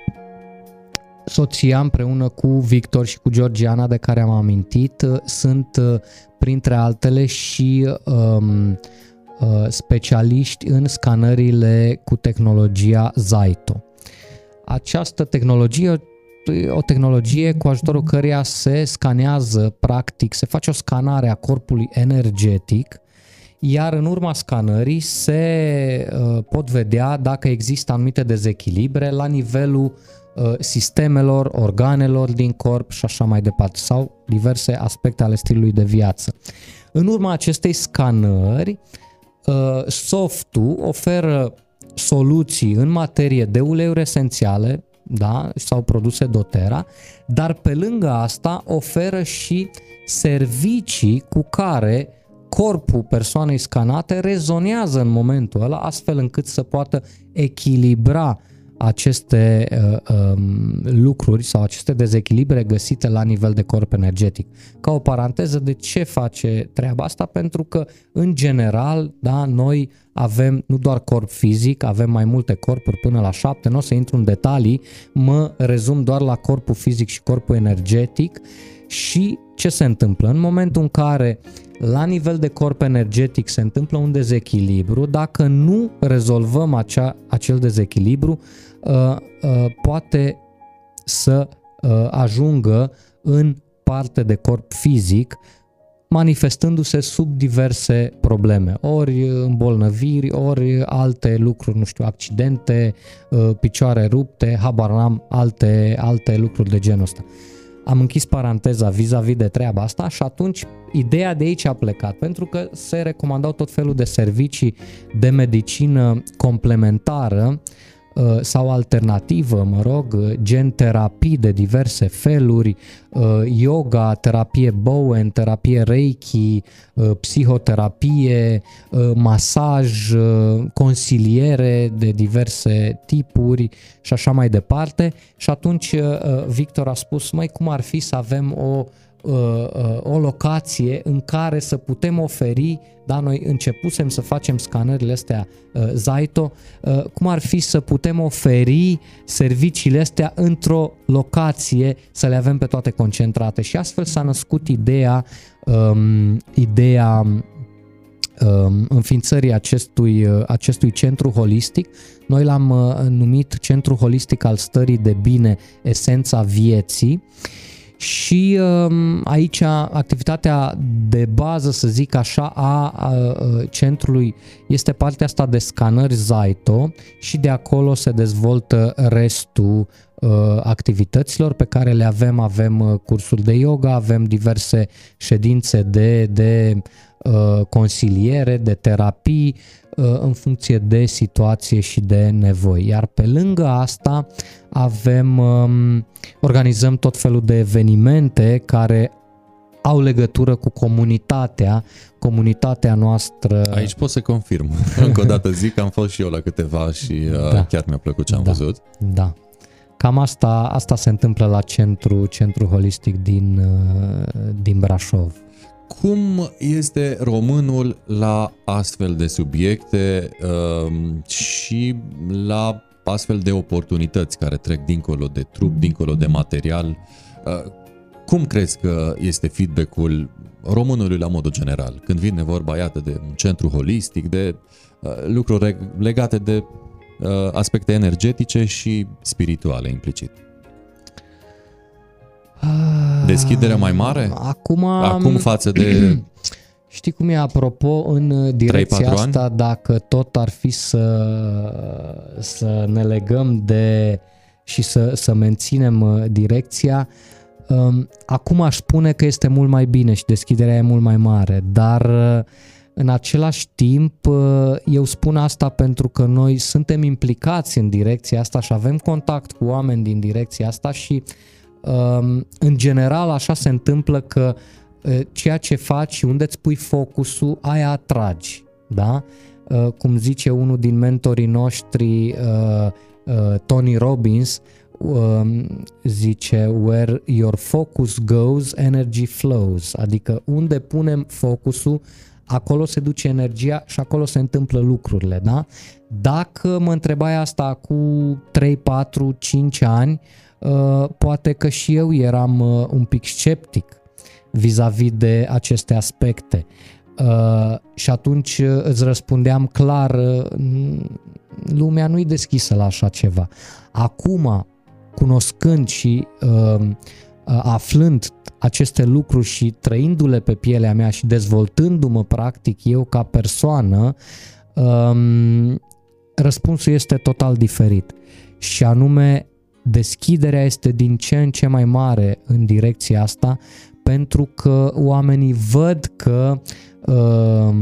soția împreună cu Victor și cu Georgiana de care am amintit uh, sunt uh, printre altele și um, uh, specialiști în scanările cu tehnologia Zaito. Această tehnologie o tehnologie cu ajutorul căreia se scanează, practic, se face o scanare a corpului energetic iar în urma scanării se uh, pot vedea dacă există anumite dezechilibre la nivelul uh, sistemelor, organelor din corp și așa mai departe, sau diverse aspecte ale stilului de viață. În urma acestei scanări, uh, softul oferă soluții în materie de uleiuri esențiale, da, sau produse dotera, dar pe lângă asta oferă și servicii cu care corpul persoanei scanate rezonează în momentul ăla astfel încât să poată echilibra aceste uh, um, lucruri sau aceste dezechilibre găsite la nivel de corp energetic. Ca o paranteză, de ce face treaba asta? Pentru că, în general, da, noi avem nu doar corp fizic, avem mai multe corpuri până la șapte, nu o să intru în detalii, mă rezum doar la corpul fizic și corpul energetic și ce se întâmplă? În momentul în care la nivel de corp energetic se întâmplă un dezechilibru, dacă nu rezolvăm acea, acel dezechilibru, uh, uh, poate să uh, ajungă în parte de corp fizic, manifestându-se sub diverse probleme, ori îmbolnăviri, ori alte lucruri, nu știu, accidente, picioare rupte, habar n-am, alte, alte lucruri de genul ăsta. Am închis paranteza vis-a-vis de treaba asta și atunci ideea de aici a plecat, pentru că se recomandau tot felul de servicii de medicină complementară uh, sau alternativă, mă rog, gen terapii de diverse feluri, uh, yoga, terapie Bowen, terapie Reiki, uh, psihoterapie, masaj, consiliere de diverse tipuri și așa mai departe. Și atunci Victor a spus, mai cum ar fi să avem o Uh, uh, o locație în care să putem oferi, da, noi începusem să facem scanările astea uh, Zaito, cum ar fi să putem oferi serviciile astea într-o locație, să le avem pe toate concentrate și astfel s-a născut ideea, um, ideea um, înființării acestui, acestui centru holistic. Noi l-am numit Centru Holistic al Stării de Bine, Esența Vieții și um, aici activitatea de bază, să zic așa, a, a, a centrului este partea asta de scanări Zaito și de acolo se dezvoltă restul uh, activităților pe care le avem. Avem uh, cursuri de yoga, avem diverse ședințe de, de uh, consiliere, de terapii, Uh, în funcție de situație și de nevoi. Iar pe lângă asta avem, um, organizăm tot felul de evenimente care au legătură cu comunitatea, comunitatea noastră. Aici pot să confirm. Încă o dată zic că am fost și eu la câteva și uh, da. chiar mi-a plăcut ce am da. văzut. Da. Cam asta, asta se întâmplă la centru, centru holistic din, uh, din Brașov. Cum este românul la astfel de subiecte uh, și la astfel de oportunități care trec dincolo de trup, dincolo de material? Uh, cum crezi că este feedback-ul românului la modul general când vine vorba, iată, de un centru holistic, de uh, lucruri legate de uh, aspecte energetice și spirituale implicit? Deschiderea mai mare? Acum... Acum față de... Știi cum e, apropo, în direcția asta, ani? dacă tot ar fi să, să ne legăm de și să, să menținem uh, direcția. Um, acum aș spune că este mult mai bine și deschiderea e mult mai mare, dar uh, în același timp uh, eu spun asta pentru că noi suntem implicați în direcția asta și avem contact cu oameni din direcția asta și um, în general așa se întâmplă că ceea ce faci și unde îți pui focusul, aia atragi, da? Cum zice unul din mentorii noștri, Tony Robbins, um, zice where your focus goes, energy flows, adică unde punem focusul, acolo se duce energia și acolo se întâmplă lucrurile, da? Dacă mă întrebai asta cu 3, 4, 5 ani, uh, poate că și eu eram uh, un pic sceptic vis-a-vis de aceste aspecte. Uh, și atunci îți răspundeam clar, lumea nu-i deschisă la așa ceva. Acum, cunoscând și uh, uh, aflând aceste lucruri și trăindu-le pe pielea mea și dezvoltându-mă practic eu ca persoană, um, răspunsul este total diferit. Și anume, deschiderea este din ce în ce mai mare în direcția asta, pentru că oamenii văd că uh,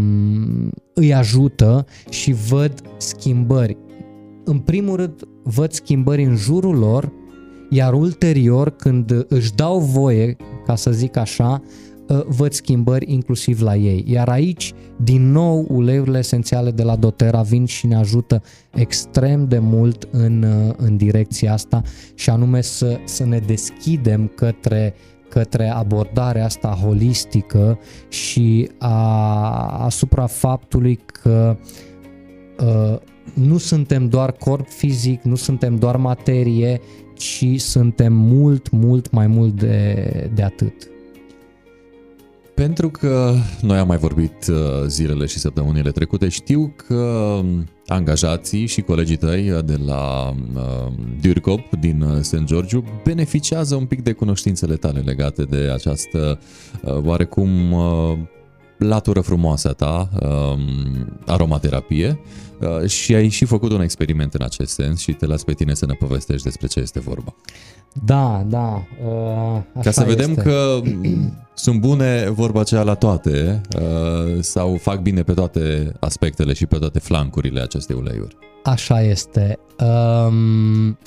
îi ajută și văd schimbări. În primul rând, văd schimbări în jurul lor, iar ulterior, când își dau voie, ca să zic așa, ă, văd schimbări inclusiv la ei. Iar aici, din nou, uleiurile esențiale de la doTERRA vin și ne ajută extrem de mult în, ă, în direcția asta și anume să, să ne deschidem către către abordarea asta holistică și a, asupra faptului că uh, nu suntem doar corp fizic, nu suntem doar materie, ci suntem mult, mult mai mult de, de atât. Pentru că noi am mai vorbit uh, zilele și săptămânile trecute, știu că angajații și colegii tăi de la uh, Durcop din uh, St. George beneficiază un pic de cunoștințele tale legate de această uh, oarecum uh, latură frumoasă a ta, um, aromaterapie uh, și ai și făcut un experiment în acest sens și te las pe tine să ne povestești despre ce este vorba. Da, da. Uh, Ca să vedem este. că sunt bune vorba aceea la toate uh, sau fac bine pe toate aspectele și pe toate flancurile acestei uleiuri. Așa este. Um,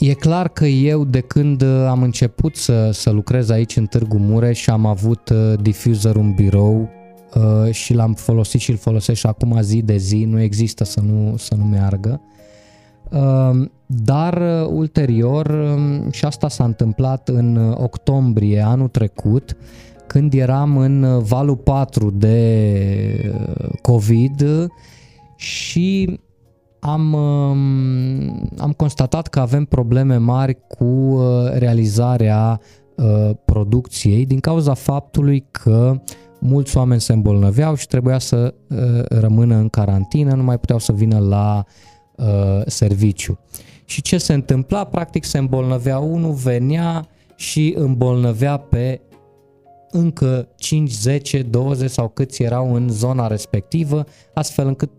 E clar că eu de când am început să, să lucrez aici în Târgu Mureș am avut uh, diffuser în birou uh, și l-am folosit și îl folosesc și acum zi de zi, nu există să nu, să nu meargă. Uh, dar uh, ulterior, uh, și asta s-a întâmplat în octombrie anul trecut, când eram în valul 4 de uh, COVID și am, um, am constatat că avem probleme mari cu uh, realizarea uh, producției din cauza faptului că mulți oameni se îmbolnăveau și trebuia să uh, rămână în carantină, nu mai puteau să vină la serviciu. Și ce se întâmpla? Practic se îmbolnăvea unul, venea și îmbolnăvea pe încă 5, 10, 20 sau câți erau în zona respectivă, astfel încât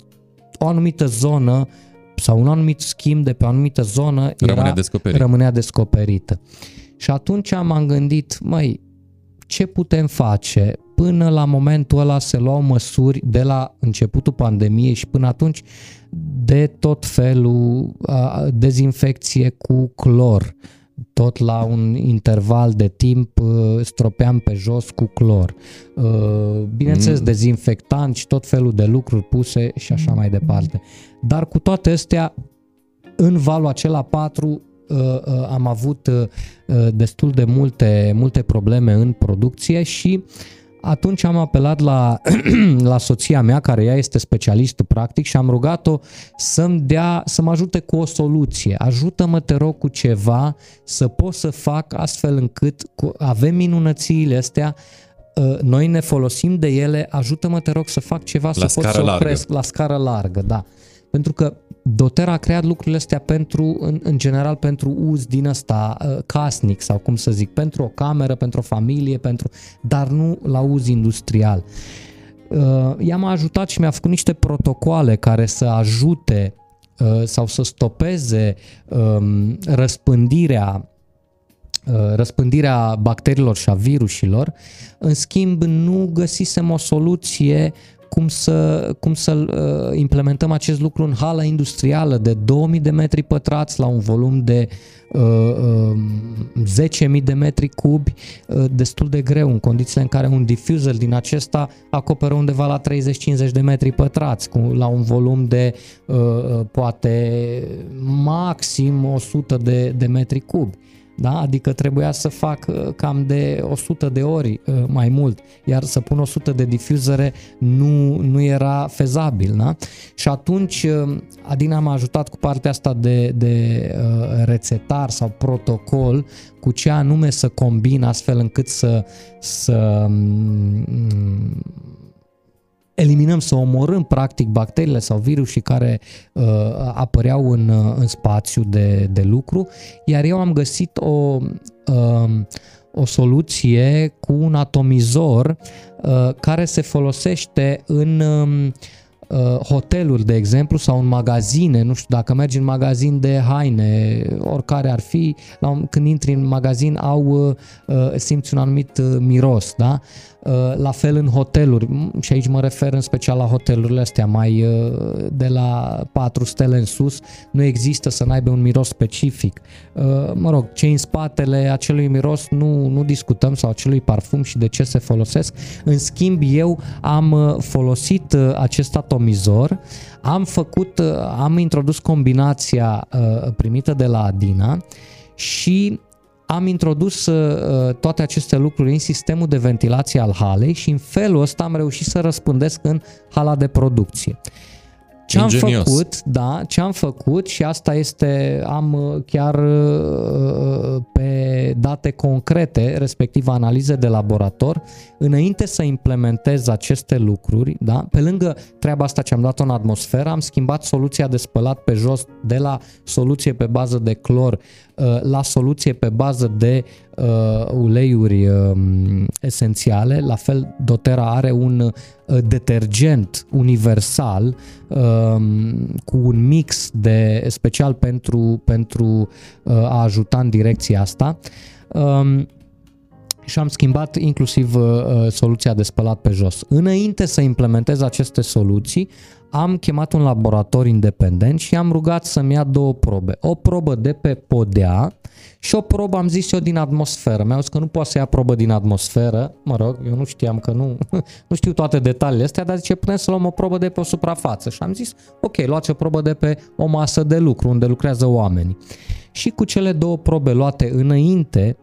o anumită zonă sau un anumit schimb de pe o anumită zonă rămânea, era, descoperit. rămânea descoperită. Și atunci m-am gândit, măi, ce putem face? Până la momentul ăla se luau măsuri de la începutul pandemiei și până atunci de tot felul, dezinfecție cu clor, tot la un interval de timp uh, stropeam pe jos cu clor. Uh, bineînțeles, mm. dezinfectant și tot felul de lucruri puse și așa mai departe. Dar cu toate astea, în valul acela 4 uh, am avut destul de multe, multe probleme în producție și uh, atunci am apelat la, la soția mea, care ea este specialistul practic și am rugat-o să-mi dea, să mă ajute cu o soluție. Ajută-mă, te rog, cu ceva să pot să fac astfel încât cu, avem minunățiile astea, ă, noi ne folosim de ele, ajută-mă, te rog, să fac ceva la să pot să opresc largă. la scară largă, da. Pentru că Doter a creat lucrurile astea pentru, în, în general pentru uz din ăsta uh, casnic sau cum să zic, pentru o cameră, pentru o familie, pentru, dar nu la uz industrial. Uh, i-am ajutat și mi-a făcut niște protocoale care să ajute sau să stopeze um, răspândirea răspândirea bacteriilor și a virusilor. În schimb, nu găsisem o soluție cum să, cum să uh, implementăm acest lucru în hala industrială de 2000 de metri pătrați la un volum de uh, uh, 10.000 de metri cubi, uh, destul de greu în condițiile în care un diffuser din acesta acoperă undeva la 30-50 de metri pătrați, cu, la un volum de uh, uh poate maxim 100 de, de metri cubi da? adică trebuia să fac uh, cam de 100 de ori uh, mai mult, iar să pun 100 de difuzere nu, nu era fezabil. Da? Și atunci uh, Adina m-a ajutat cu partea asta de, de rețetar sau protocol, cu ce anume să combin astfel încât să, să mm, eliminăm, să omorâm practic bacteriile sau virusii care uh, apăreau în, uh, în spațiu de, de lucru, iar eu am găsit o, uh, o soluție cu un atomizor uh, care se folosește în uh, hoteluri, de exemplu, sau în magazine, nu știu, dacă mergi în magazin de haine, oricare ar fi, la un, când intri în magazin au, uh, uh simți un anumit uh, miros, da? Uh, la fel în hoteluri, și aici mă refer în special la hotelurile astea mai uh, de la 4 stele în sus, nu există să n-aibă un miros specific. Uh, mă rog, ce în spatele acelui miros nu, nu discutăm sau acelui parfum și de ce se folosesc. În schimb, eu am folosit acest atomizor, am făcut, am introdus combinația primită de la Adina și am introdus uh, toate aceste lucruri în sistemul de ventilație al halei și în felul ăsta am reușit să răspândesc în hala de producție. Ce am făcut, da, ce am făcut și asta este, am uh, chiar uh, pe date concrete, respectiv analize de laborator, înainte să implementez aceste lucruri, da, pe lângă treaba asta ce am dat-o în atmosferă, am schimbat soluția de spălat pe jos de la soluție pe bază de clor uh, la soluție pe bază de uh, uleiuri uh, esențiale. La fel, doTERRA are un uh, detergent universal uh, cu un mix de special pentru, pentru uh, a ajuta în direcția asta. Uh, și am schimbat inclusiv uh, uh, soluția de spălat pe jos. Înainte să implementez aceste soluții, am chemat un laborator independent și am rugat să-mi ia două probe. O probă de pe podea și o probă, am zis eu, din atmosferă. Mi-au zis că nu poate să ia probă din atmosferă. Mă rog, eu nu știam că nu, nu știu toate detaliile astea, dar zice, putem să luăm o probă de pe o suprafață. Și am zis, ok, luați o probă de pe o masă de lucru, unde lucrează oamenii. Și cu cele două probe luate înainte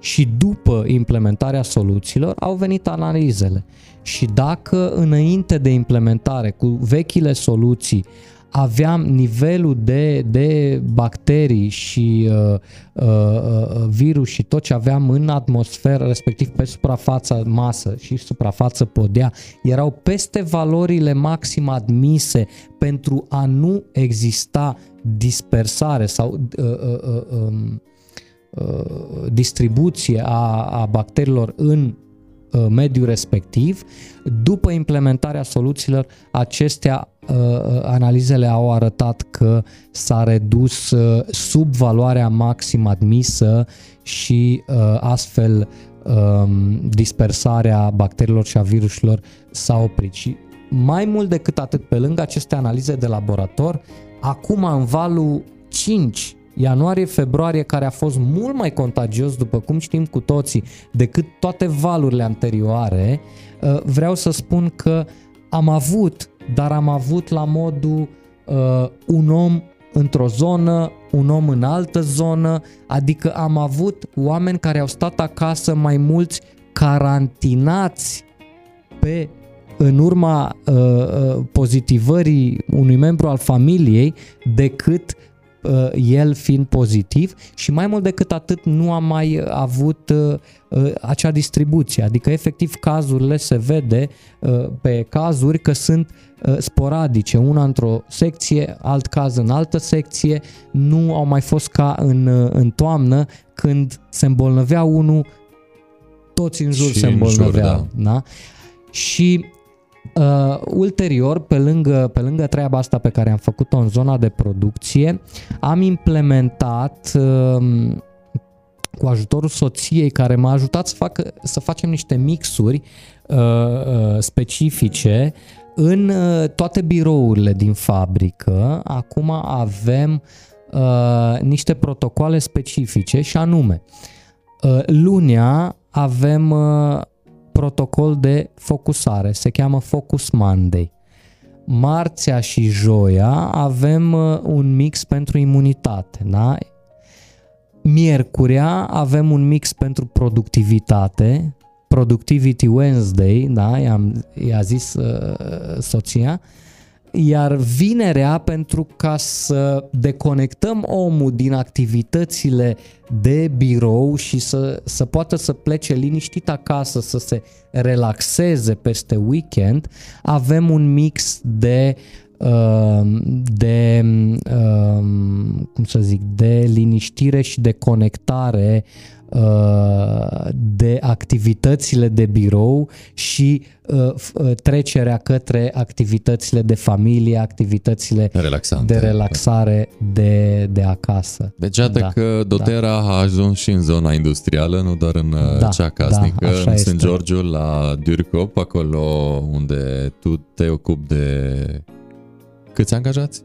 și după implementarea soluțiilor au venit analizele. Și dacă înainte de implementare cu vechile soluții aveam nivelul de, de bacterii și uh, uh, uh, virus și tot ce aveam în atmosferă, respectiv pe suprafața masă și suprafață podea, erau peste valorile maxim admise pentru a nu exista dispersare sau uh, uh, uh, um, uh, distribuție a, a bacteriilor în Uh, mediul respectiv. După implementarea soluțiilor, acestea uh, uh, analizele au arătat că s-a redus sub valoarea maximă admisă și astfel um, dispersarea bacteriilor și a virusilor s-a oprit. Și mai mult decât atât, pe lângă aceste analize de laborator, acum în valul 5 ianuarie-februarie, care a fost mult mai contagios, după cum știm cu toții, decât toate valurile anterioare, uh, vreau să spun că am avut, dar am avut la modul uh, un om într-o zonă, un om în altă zonă, adică am avut oameni care au stat acasă mai mulți carantinați pe în urma uh, uh pozitivării unui membru al familiei decât Uh, el fiind pozitiv și mai mult decât atât nu am mai avut uh, uh, acea distribuție, adică efectiv cazurile se vede pe cazuri că sunt sporadice, una într-o secție, alt caz în altă secție, nu au mai fost ca în, în toamnă când se îmbolnăvea unul, toți în jur și se îmbolnăveau. În jur, da. Da? Și Uh, ulterior, pe lângă, pe lângă treaba asta pe care am făcut-o în zona de producție, am implementat uh, cu ajutorul soției care m-a ajutat să, fac, să facem niște mixuri uh, uh, specifice în uh, toate birourile din fabrică. Acum avem uh, niște protocoale specifice și anume, uh, lunea avem uh, protocol de focusare, se cheamă Focus Monday. Marțea și joia avem uh, un mix pentru imunitate, da? Miercurea avem un mix pentru productivitate, Productivity Wednesday, da, i-am, i-a zis uh, soția, iar vinerea pentru ca să deconectăm omul din activitățile de birou și să, să poată să plece liniștit acasă, să se relaxeze peste weekend, avem un mix de uh, de uh, cum să zic, de liniștire și de conectare Uh, de activitățile de birou și uh, uh, trecerea către activitățile de familie, activitățile Relaxante. de relaxare de, de acasă. Deci iată da, că Dotera da. a ajuns și în zona industrială, nu doar în da, cea casnică, da, în St. George, la Durcop, acolo unde tu te ocupi de câți angajați?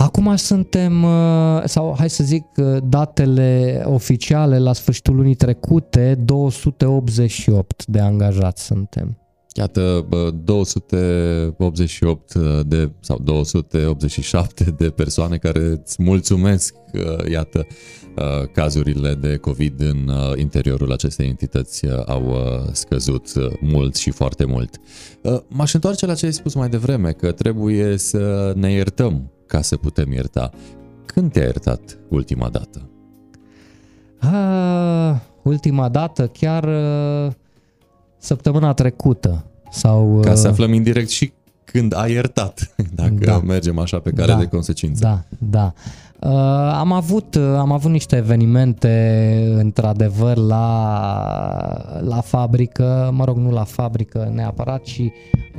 Acum suntem, uh, sau hai să zic uh, datele oficiale la sfârșitul lunii trecute, 288 de angajați suntem. Iată, 288 de, sau 287 de persoane care îți mulțumesc, uh, iată, cazurile de COVID în interiorul acestei entități au scăzut mult și foarte mult. M-aș întoarce la ce ai spus mai devreme, că trebuie să ne iertăm ca să putem ierta. Când te-ai iertat ultima dată? A, ultima dată, chiar uh, săptămâna trecută. Sau, ca să aflăm indirect și când ai iertat, dacă da. mergem așa pe care da. de consecință. Da, da. Uh, am, avut, uh, am avut niște evenimente, într-adevăr, la, la fabrică, mă rog, nu la fabrică neapărat, ci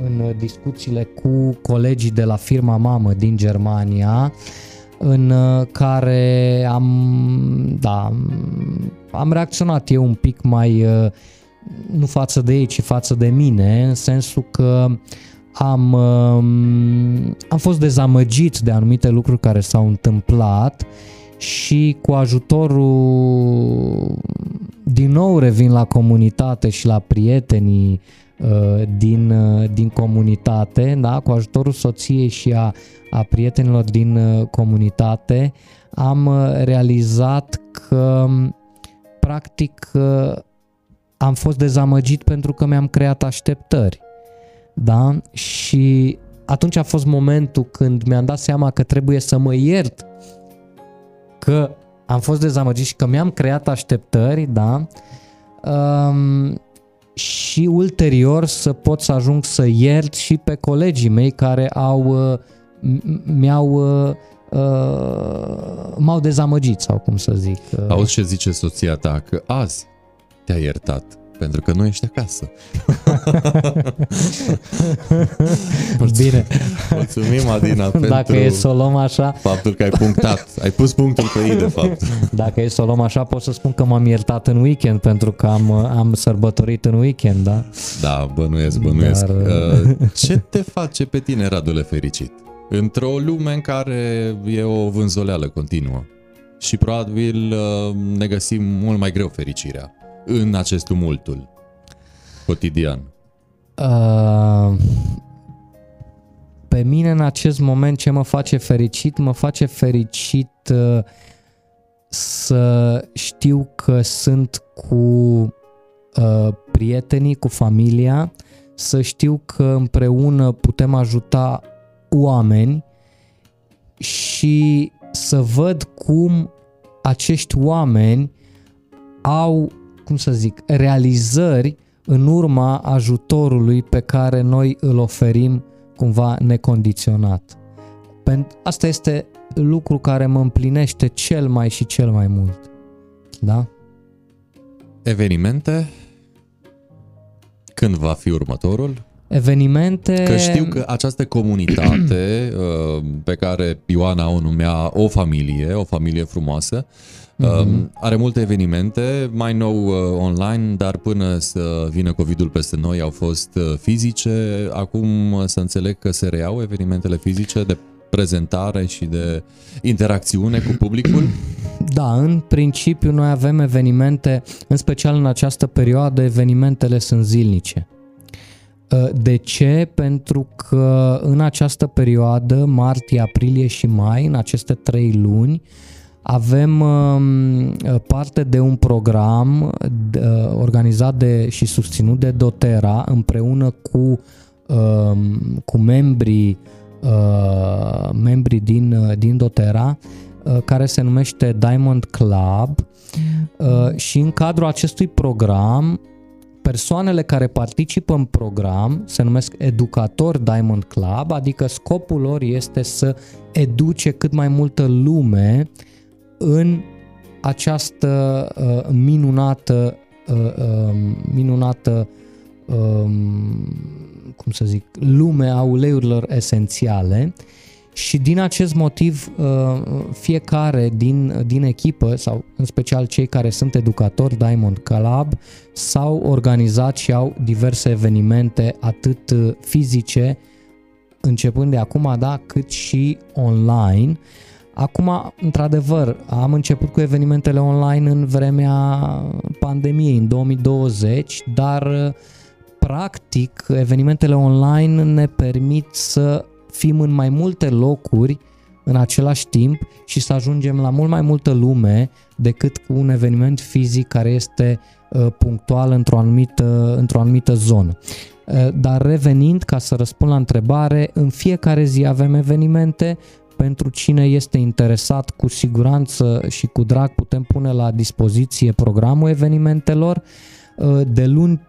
în discuțiile cu colegii de la firma mamă din Germania, în uh, care am, da, am reacționat eu un pic mai, uh, nu față de ei, ci față de mine, în sensul că am, um, am fost dezamăgit de anumite lucruri care s-au întâmplat și cu ajutorul din nou revin la comunitate și la prietenii uh, din, uh, din comunitate, da? cu ajutorul soției și a, a prietenilor din uh, comunitate, am realizat că practic am fost dezamăgit pentru că mi-am creat așteptări da? Și atunci a fost momentul când mi-am dat seama că trebuie să mă iert că am fost dezamăgit și că mi-am creat așteptări, da? Um, și ulterior să pot să ajung să iert și pe colegii mei care au uh, mi-au uh, uh, m-au dezamăgit sau cum să zic. Auzi ce zice soția ta că azi te-a iertat pentru că nu ești acasă. Bine. Mulțumim, Adina, pentru Dacă e să o luăm așa... faptul că ai punctat. Ai pus punctul pe ei, de fapt. Dacă e să o luăm așa, pot să spun că m-am iertat în weekend, pentru că am, am sărbătorit în weekend, da? Da, bănuiesc, bănuiesc. Dar... Uh, ce te face pe tine, Radule, fericit? Într-o lume în care e o vânzoleală continuă și probabil uh, ne găsim mult mai greu fericirea în acest tumultul cotidian? Uh, pe mine în acest moment ce mă face fericit? Mă face fericit uh, să știu că sunt cu uh, prietenii, cu familia, să știu că împreună putem ajuta oameni și să văd cum acești oameni au cum să zic, realizări în urma ajutorului pe care noi îl oferim cumva necondiționat. Asta este lucru care mă împlinește cel mai și cel mai mult. Da? Evenimente? Când va fi următorul? Evenimente... Că știu că această comunitate uh, pe care Ioana o numea o familie, o familie frumoasă, uh-huh. are multe evenimente, mai nou uh, online, dar până să vină COVID-ul peste noi au fost uh, fizice. Acum să înțeleg că se reiau evenimentele fizice de prezentare și de interacțiune cu publicul? Da, în principiu noi avem evenimente, în special în această perioadă, evenimentele sunt zilnice. Ă, de ce? Pentru că în această perioadă, martie, aprilie și mai, în aceste trei luni, avem um, parte de un program uh, organizat de și susținut de Dotera împreună cu, um, cu membrii uh, membrii din, uh, din Dotera care se numește Diamond Club. Și în cadrul acestui program persoanele care participă în program se numesc educatori Diamond Club, adică scopul lor este să educe cât mai multă lume în această uh, minunată uh, uh, minunată uh, cum să zic, lume a uleiurilor esențiale și din acest motiv uh, fiecare din, din echipă sau în special cei care sunt educatori Diamond Club s-au organizat și au diverse evenimente atât fizice începând de acum, da, cât și online. Acum, într-adevăr, am început cu evenimentele online în vremea pandemiei, în 2020, dar practic evenimentele online ne permit să fim în mai multe locuri în același timp și să ajungem la mult mai multă lume decât cu un eveniment fizic care este uh, punctual într-o anumită, într-o anumită zonă. Uh, dar revenind, ca să răspund la întrebare, în fiecare zi avem evenimente, pentru cine este interesat, cu siguranță și cu drag putem pune la dispoziție programul evenimentelor. Uh, de luni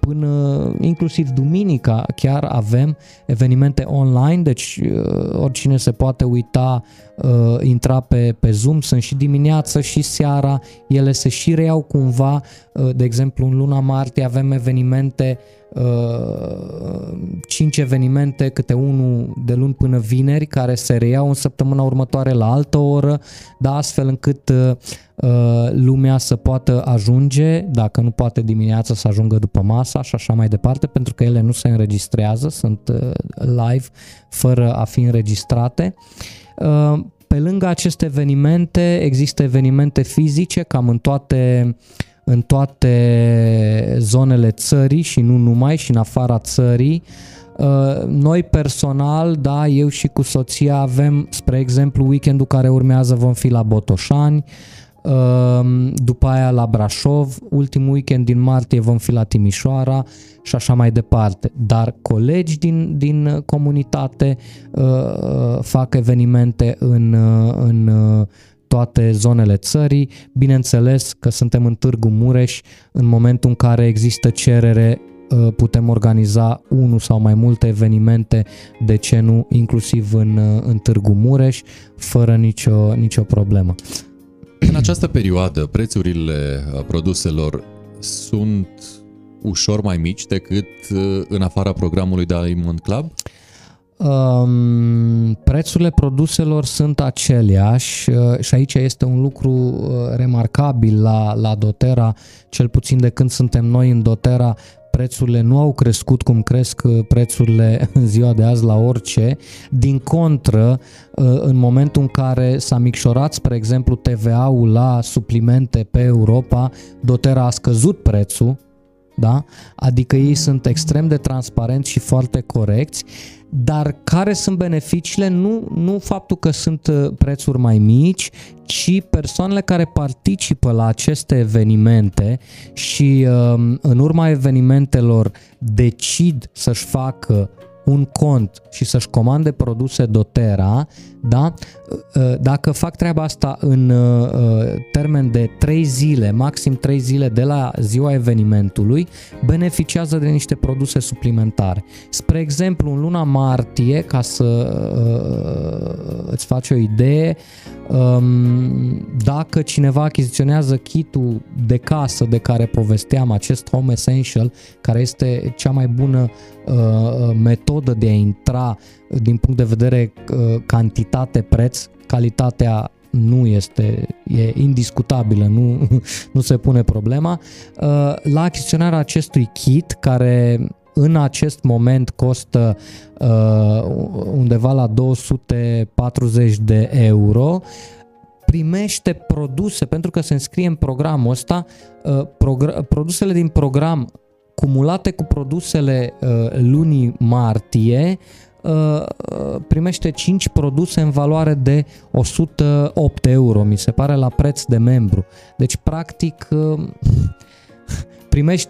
până inclusiv duminica chiar avem evenimente online, deci uh, oricine se poate uita, uh, intra pe, pe Zoom, sunt și dimineața și seara, ele se și reiau cumva, uh, de exemplu în luna martie avem evenimente 5 evenimente, câte unul de luni până vineri, care se reiau în săptămâna următoare la altă oră, da, astfel încât Uh, lumea să poată ajunge, dacă nu poate dimineața să ajungă după masa și așa mai departe, pentru că ele nu se înregistrează, sunt uh, live fără a fi înregistrate. Uh, pe lângă aceste evenimente există evenimente fizice cam în toate în toate zonele țării și nu numai și în afara țării. Noi personal, da, eu și cu soția avem, spre exemplu, weekendul care urmează vom fi la Botoșani, Ehm, după aia la Brașov, ultimul weekend din martie vom fi la Timișoara și așa mai departe. Dar colegi din, din comunitate uh, fac evenimente în, uh, în uh, toate zonele țării. Bineînțeles că suntem în Târgu Mureș, în momentul în care există cerere putem organiza unul sau mai multe evenimente, de ce nu, inclusiv în, în Târgu Mureș, fără nicio, nicio problemă. În această perioadă, prețurile uh, produselor sunt ușor mai mici decât uh, în afara programului Diamond Club? Um, prețurile produselor sunt aceleași uh, și aici este un lucru uh, remarcabil la, la Dotera, cel puțin de când suntem noi în Dotera, prețurile nu au crescut cum cresc uh, prețurile în ziua de azi la orice. Din contră, uh, în momentul în care s-a micșorat, spre exemplu, TVA-ul la suplimente pe Europa, Dotera a scăzut prețul, da? adică ei sunt extrem de transparenți și foarte corecți dar care sunt beneficiile? Nu, nu faptul că sunt uh, prețuri mai mici, ci persoanele care participă la aceste evenimente și um, în urma evenimentelor decid să-și facă un cont și să-și comande produse doTERRA, da? Ă, dacă fac treaba asta în ă, termen de 3 zile, maxim 3 zile de la ziua evenimentului, beneficiază de niște produse suplimentare. Spre exemplu, în luna martie, ca să ă, îți faci o idee, Um, dacă cineva achiziționează kitul de casă de care povesteam, acest Home Essential, care este cea mai bună uh, metodă de a intra din punct de vedere uh, cantitate-preț, calitatea nu este, e indiscutabilă, nu, nu se pune problema. Uh, la achiziționarea acestui kit, care în acest moment costă uh, undeva la 240 de euro, primește produse, pentru că se înscrie în programul ăsta, uh, progr- produsele din program cumulate cu produsele uh, lunii martie, uh, primește 5 produse în valoare de 108 euro, mi se pare, la preț de membru. Deci, practic, uh, primești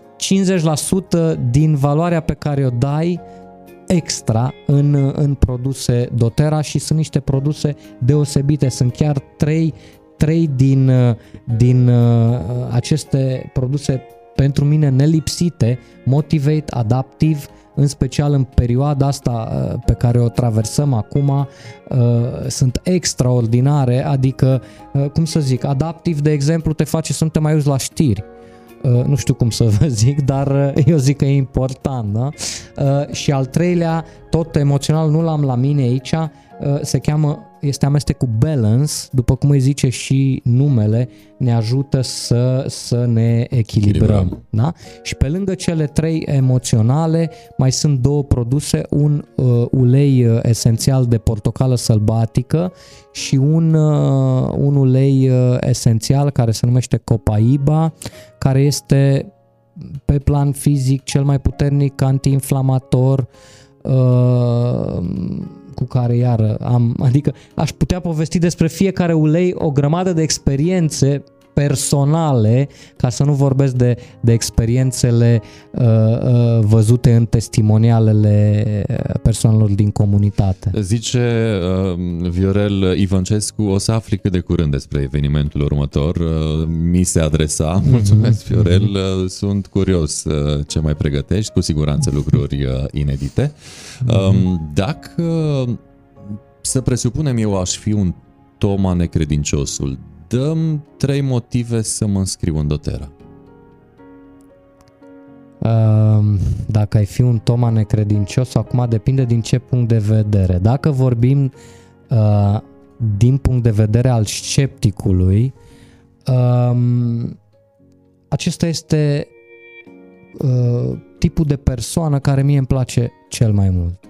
50% din valoarea pe care o dai extra în, în produse doTERRA și sunt niște produse deosebite. Sunt chiar trei, trei din, din uh, aceste produse pentru mine nelipsite, Motivate, Adaptive, în special în perioada asta uh, pe care o traversăm acum, uh, sunt extraordinare, adică, cum să zic, Adaptive, de exemplu, te face să nu te mai uiți la știri Uh, nu știu cum să vă zic, dar uh, eu zic că e important. Da? Uh, și al treilea, tot emoțional, nu l-am la mine aici, se cheamă este amestecul balance, după cum îi zice și numele, ne ajută să, să ne echilibrăm. echilibrăm. Da? Și pe lângă cele trei emoționale, mai sunt două produse, un uh, ulei uh, esențial de portocală sălbatică și un, uh, un ulei uh, esențial care se numește Copaiba, care este pe plan fizic cel mai puternic antiinflamator, uh, cu care iar am, adică aș putea povesti despre fiecare ulei o grămadă de experiențe personale, ca să nu vorbesc de, de experiențele uh, uh, văzute în testimonialele persoanelor din comunitate. Zice uh, Viorel Ivancescu, o să afli cât de curând despre evenimentul următor. Uh, mi se adresa, mm-hmm. mulțumesc Viorel, uh, sunt curios uh, ce mai pregătești, cu siguranță lucruri uh, inedite. Uh, dacă să presupunem eu aș fi un Toma necredinciosul, dăm trei motive să mă înscriu în Dotera. Dacă ai fi un Toma necredincios, acum depinde din ce punct de vedere. Dacă vorbim uh, din punct de vedere al scepticului, um, acesta este uh, tipul de persoană care mie îmi place cel mai mult.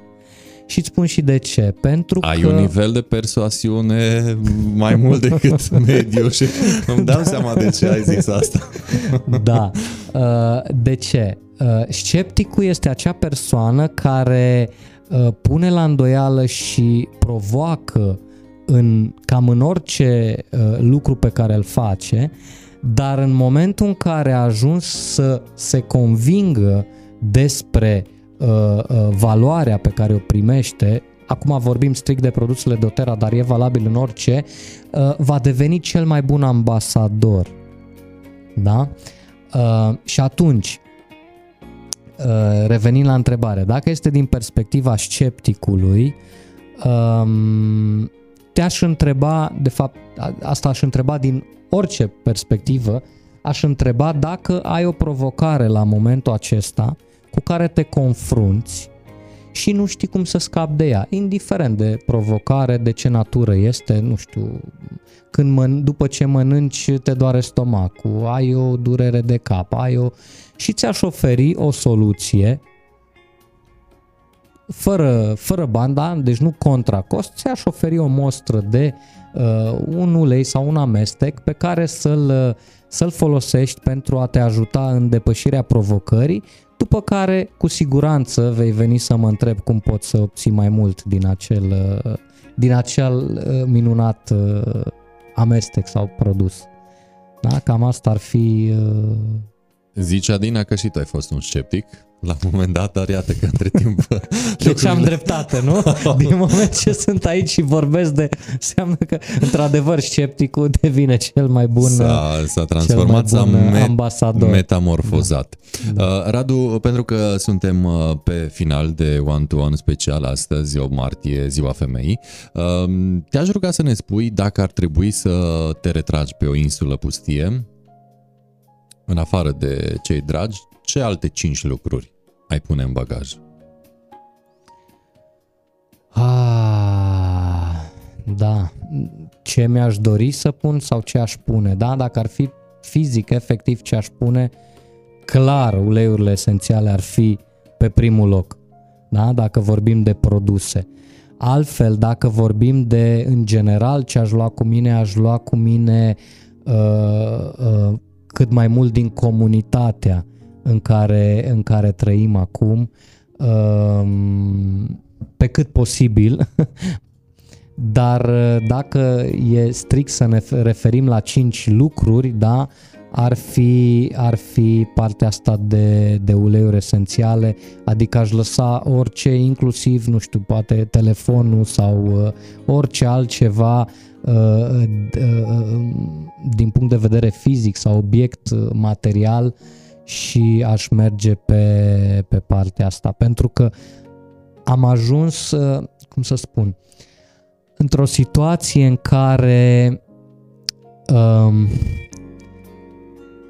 Și îți spun și de ce. Pentru Ai că... un nivel de persoasiune mai mult decât mediu și îmi dau seama de ce ai zis asta. Da. Uh, de ce? Uh, scepticul este acea persoană care uh, pune la îndoială și provoacă în cam în orice lucru pe care îl face, dar în momentul în care a ajuns să se convingă despre Uh, uh, valoarea pe care o primește, acum vorbim strict de produsele doTERRA, dar e valabil în orice, uh, va deveni cel mai bun ambasador. Da? Uh, și atunci, uh, revenind la întrebare, dacă este din perspectiva scepticului, um, te-aș întreba, de fapt, asta aș întreba din orice perspectivă, aș întreba dacă ai o provocare la momentul acesta cu care te confrunți și nu știi cum să scapi de ea, indiferent de provocare, de ce natură este, nu știu, când măn- după ce mănânci te doare stomacul, ai o durere de cap, ai o... și ți-aș oferi o soluție fără, fără banda, deci nu contra cost, ți-aș oferi o mostră de uh, un ulei sau un amestec pe care să-l, să-l folosești pentru a te ajuta în depășirea provocării după care, cu siguranță, vei veni să mă întreb cum pot să obții mai mult din acel, uh, din acel uh, minunat uh, amestec sau produs. Da? Cam asta ar fi Zice Adina că și tu ai fost un sceptic la un moment dat, dar iată că între timp... Deci am dreptate, nu? Din moment ce sunt aici și vorbesc de... Înseamnă că, într-adevăr, scepticul devine cel mai bun S-a, s-a transformat, s-a me- ambasador. metamorfozat. Da. Uh, Radu, pentru că suntem uh, pe final de one-to-one special astăzi, 8 martie, ziua femeii, uh, te-aș ruga să ne spui dacă ar trebui să te retragi pe o insulă pustie, în afară de cei dragi, ce alte cinci lucruri ai pune în bagaj? Ah, da. Ce mi-aș dori să pun sau ce aș pune? Da, dacă ar fi fizic, efectiv, ce aș pune, clar, uleiurile esențiale ar fi pe primul loc. Da? Dacă vorbim de produse. Altfel, dacă vorbim de, în general, ce aș lua cu mine, aș lua cu mine uh, uh, cât mai mult din comunitatea în care, în care trăim acum, um, pe cât posibil, dar dacă e strict să ne referim la cinci lucruri, da, ar fi, ar fi partea asta de, de uleiuri esențiale, adică aș lăsa orice, inclusiv, nu știu, poate telefonul sau uh, orice altceva uh, uh, uh, din punct de vedere fizic sau obiect material și aș merge pe, pe partea asta, pentru că am ajuns, cum să spun, într-o situație în care um,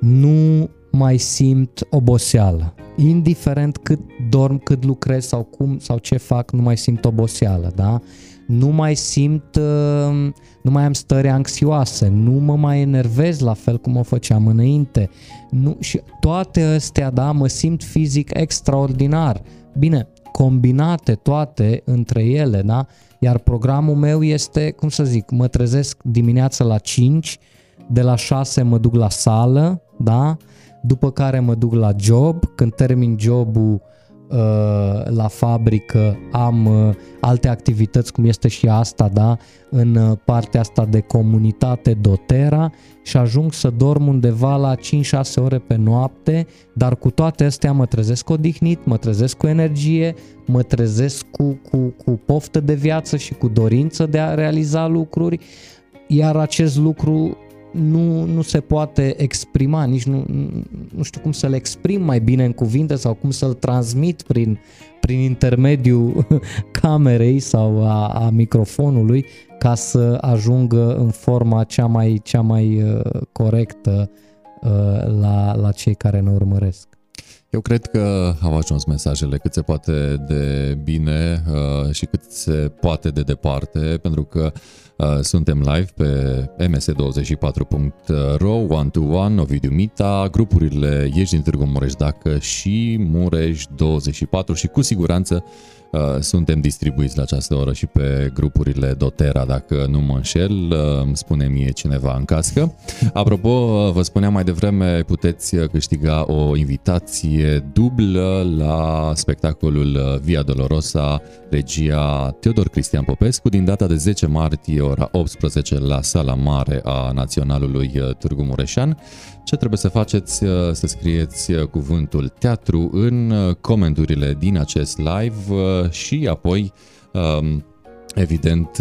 nu mai simt oboseală. Indiferent cât dorm, cât lucrez sau cum sau ce fac, nu mai simt oboseală, da? Nu mai simt, uh, nu mai am stări anxioase, nu mă mai enervez la fel cum o făceam înainte. Nu, și toate astea, da, mă simt fizic extraordinar. Bine, combinate toate între ele, da? Iar programul meu este, cum să zic, mă trezesc dimineața la 5, de la 6 mă duc la sală, da? După care mă duc la job, când termin jobul uh, la fabrică am uh, alte activități cum este și asta, da, în uh, partea asta de comunitate dotera și ajung să dorm undeva la 5-6 ore pe noapte, dar cu toate astea mă trezesc odihnit, mă trezesc cu energie, mă trezesc cu, cu, cu poftă de viață și cu dorință de a realiza lucruri, iar acest lucru nu, nu se poate exprima, nici nu, nu știu cum să-l exprim mai bine în cuvinte sau cum să-l transmit prin, prin intermediul camerei sau a, a microfonului ca să ajungă în forma cea mai, cea mai uh, corectă uh, la, la cei care ne urmăresc. Eu cred că au ajuns mesajele cât se poate de bine uh, și cât se poate de departe, pentru că uh, suntem live pe ms24.ro, One to One, Ovidiu Mita, grupurile Ești din Târgu Mureș Dacă și Mureș 24 și cu siguranță Uh, suntem distribuiți la această oră și pe grupurile Dotera, dacă nu mă înșel, uh, spune mie cineva în cască. Apropo, uh, vă spuneam mai devreme, puteți câștiga o invitație dublă la spectacolul Via Dolorosa, regia Teodor Cristian Popescu, din data de 10 martie, ora 18, la sala mare a Naționalului Târgu Mureșan. Ce trebuie să faceți? Uh, să scrieți uh, cuvântul teatru în uh, comenturile din acest live și apoi um, Evident,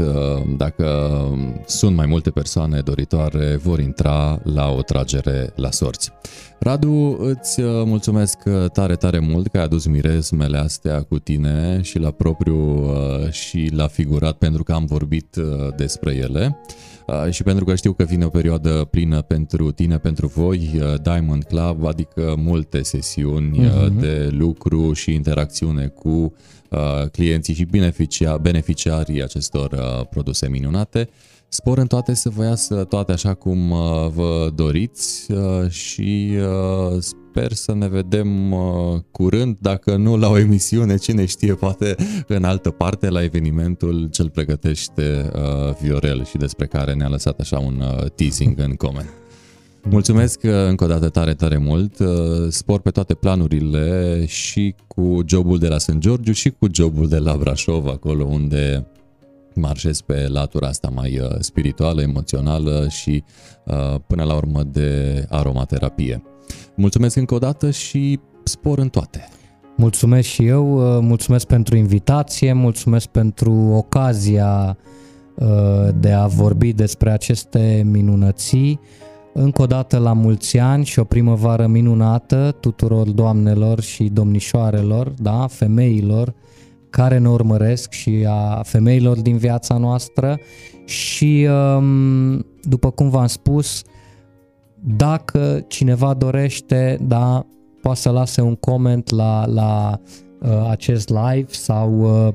dacă sunt mai multe persoane doritoare, vor intra la o tragere la sorți. Radu, îți mulțumesc tare, tare mult că ai adus mirezmele astea cu tine și la propriu și la figurat pentru că am vorbit despre ele. Uh, și pentru că știu că vine o perioadă plină pentru tine, pentru voi, uh, Diamond Club, adică multe sesiuni uh-huh. de lucru și interacțiune cu clienții și beneficia, beneficiarii acestor produse minunate. Spor în toate să vă iasă toate așa cum vă doriți și sper să ne vedem uh, curând, dacă nu la o emisiune, cine știe, poate în altă parte, la evenimentul ce-l pregătește uh, Viorel și despre care ne-a lăsat așa un uh, teasing în coment. Mulțumesc încă o dată tare, tare mult. Spor pe toate planurile și cu jobul de la St. Georgiu și cu jobul de la Brașov, acolo unde marșez pe latura asta mai spirituală, emoțională și până la urmă de aromaterapie. Mulțumesc încă o dată și spor în toate! Mulțumesc și eu, uh, mulțumesc pentru invitație, mulțumesc pentru ocazia uh, de a vorbi despre aceste minunății. Încă o dată la mulți ani și o primăvară minunată tuturor doamnelor și domnișoarelor, da, femeilor care ne urmăresc și a femeilor din viața noastră și um, după cum v-am spus, dacă cineva dorește, da, poate să lase un coment la, la uh, acest live sau uh,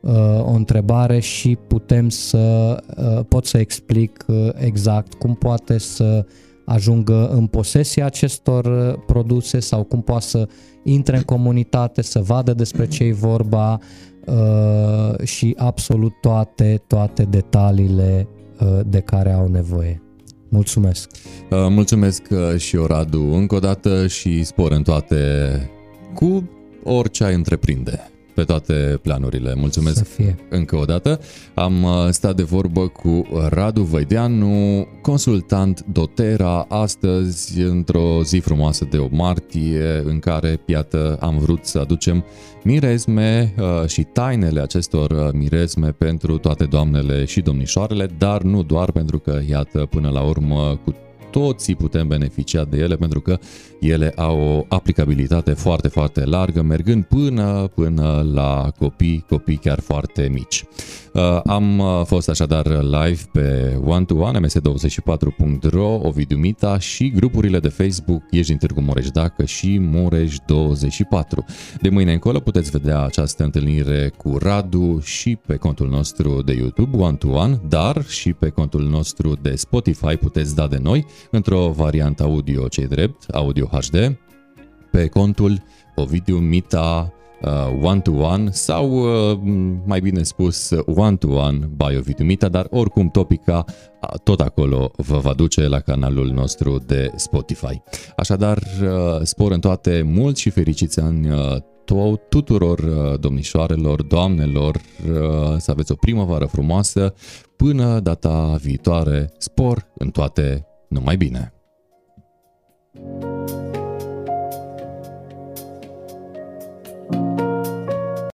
uh, o întrebare și putem să uh, pot să explic uh, exact cum poate să ajungă în posesia acestor uh, produse sau cum poate să intre în comunitate, să vadă despre ce e vorba uh, și absolut toate, toate detaliile uh, de care au nevoie. Mulțumesc! Uh, mulțumesc uh, și eu, Radu, încă o dată și spor în toate cu orice ai întreprinde pe toate planurile. Mulțumesc Să fie. încă o dată. Am uh, stat de vorbă cu Radu Văideanu, consultant Dotera, astăzi într-o zi frumoasă de 8 martie, în care, iată, am vrut să aducem mirezme uh, și tainele acestor uh, mirezme pentru toate doamnele și domnișoarele, dar nu doar pentru că, iată, până la urmă, cu toții putem beneficia de ele pentru că ele au o aplicabilitate foarte, foarte largă, mergând până, până la copii, copii chiar foarte mici. Uh, am uh, fost așadar live pe one-to-one, ms24.ro, Ovidiu Mita și grupurile de Facebook Ești din Târgu Mureș Dacă și Mureș24. De mâine încolo puteți vedea această întâlnire cu Radu și pe contul nostru de YouTube One-to-One, dar și pe contul nostru de Spotify puteți da de noi într-o variantă audio cei drept, audio HD, pe contul Ovidiu Mita uh, one-to-one sau, uh, mai bine spus, one-to-one by Ovidiu Mita, dar oricum topica tot acolo vă va duce la canalul nostru de Spotify. Așadar, uh, spor în toate mulți și fericiți ani tuturor domnișoarelor, doamnelor, să aveți o primăvară frumoasă. Până data viitoare, spor în toate numai bine!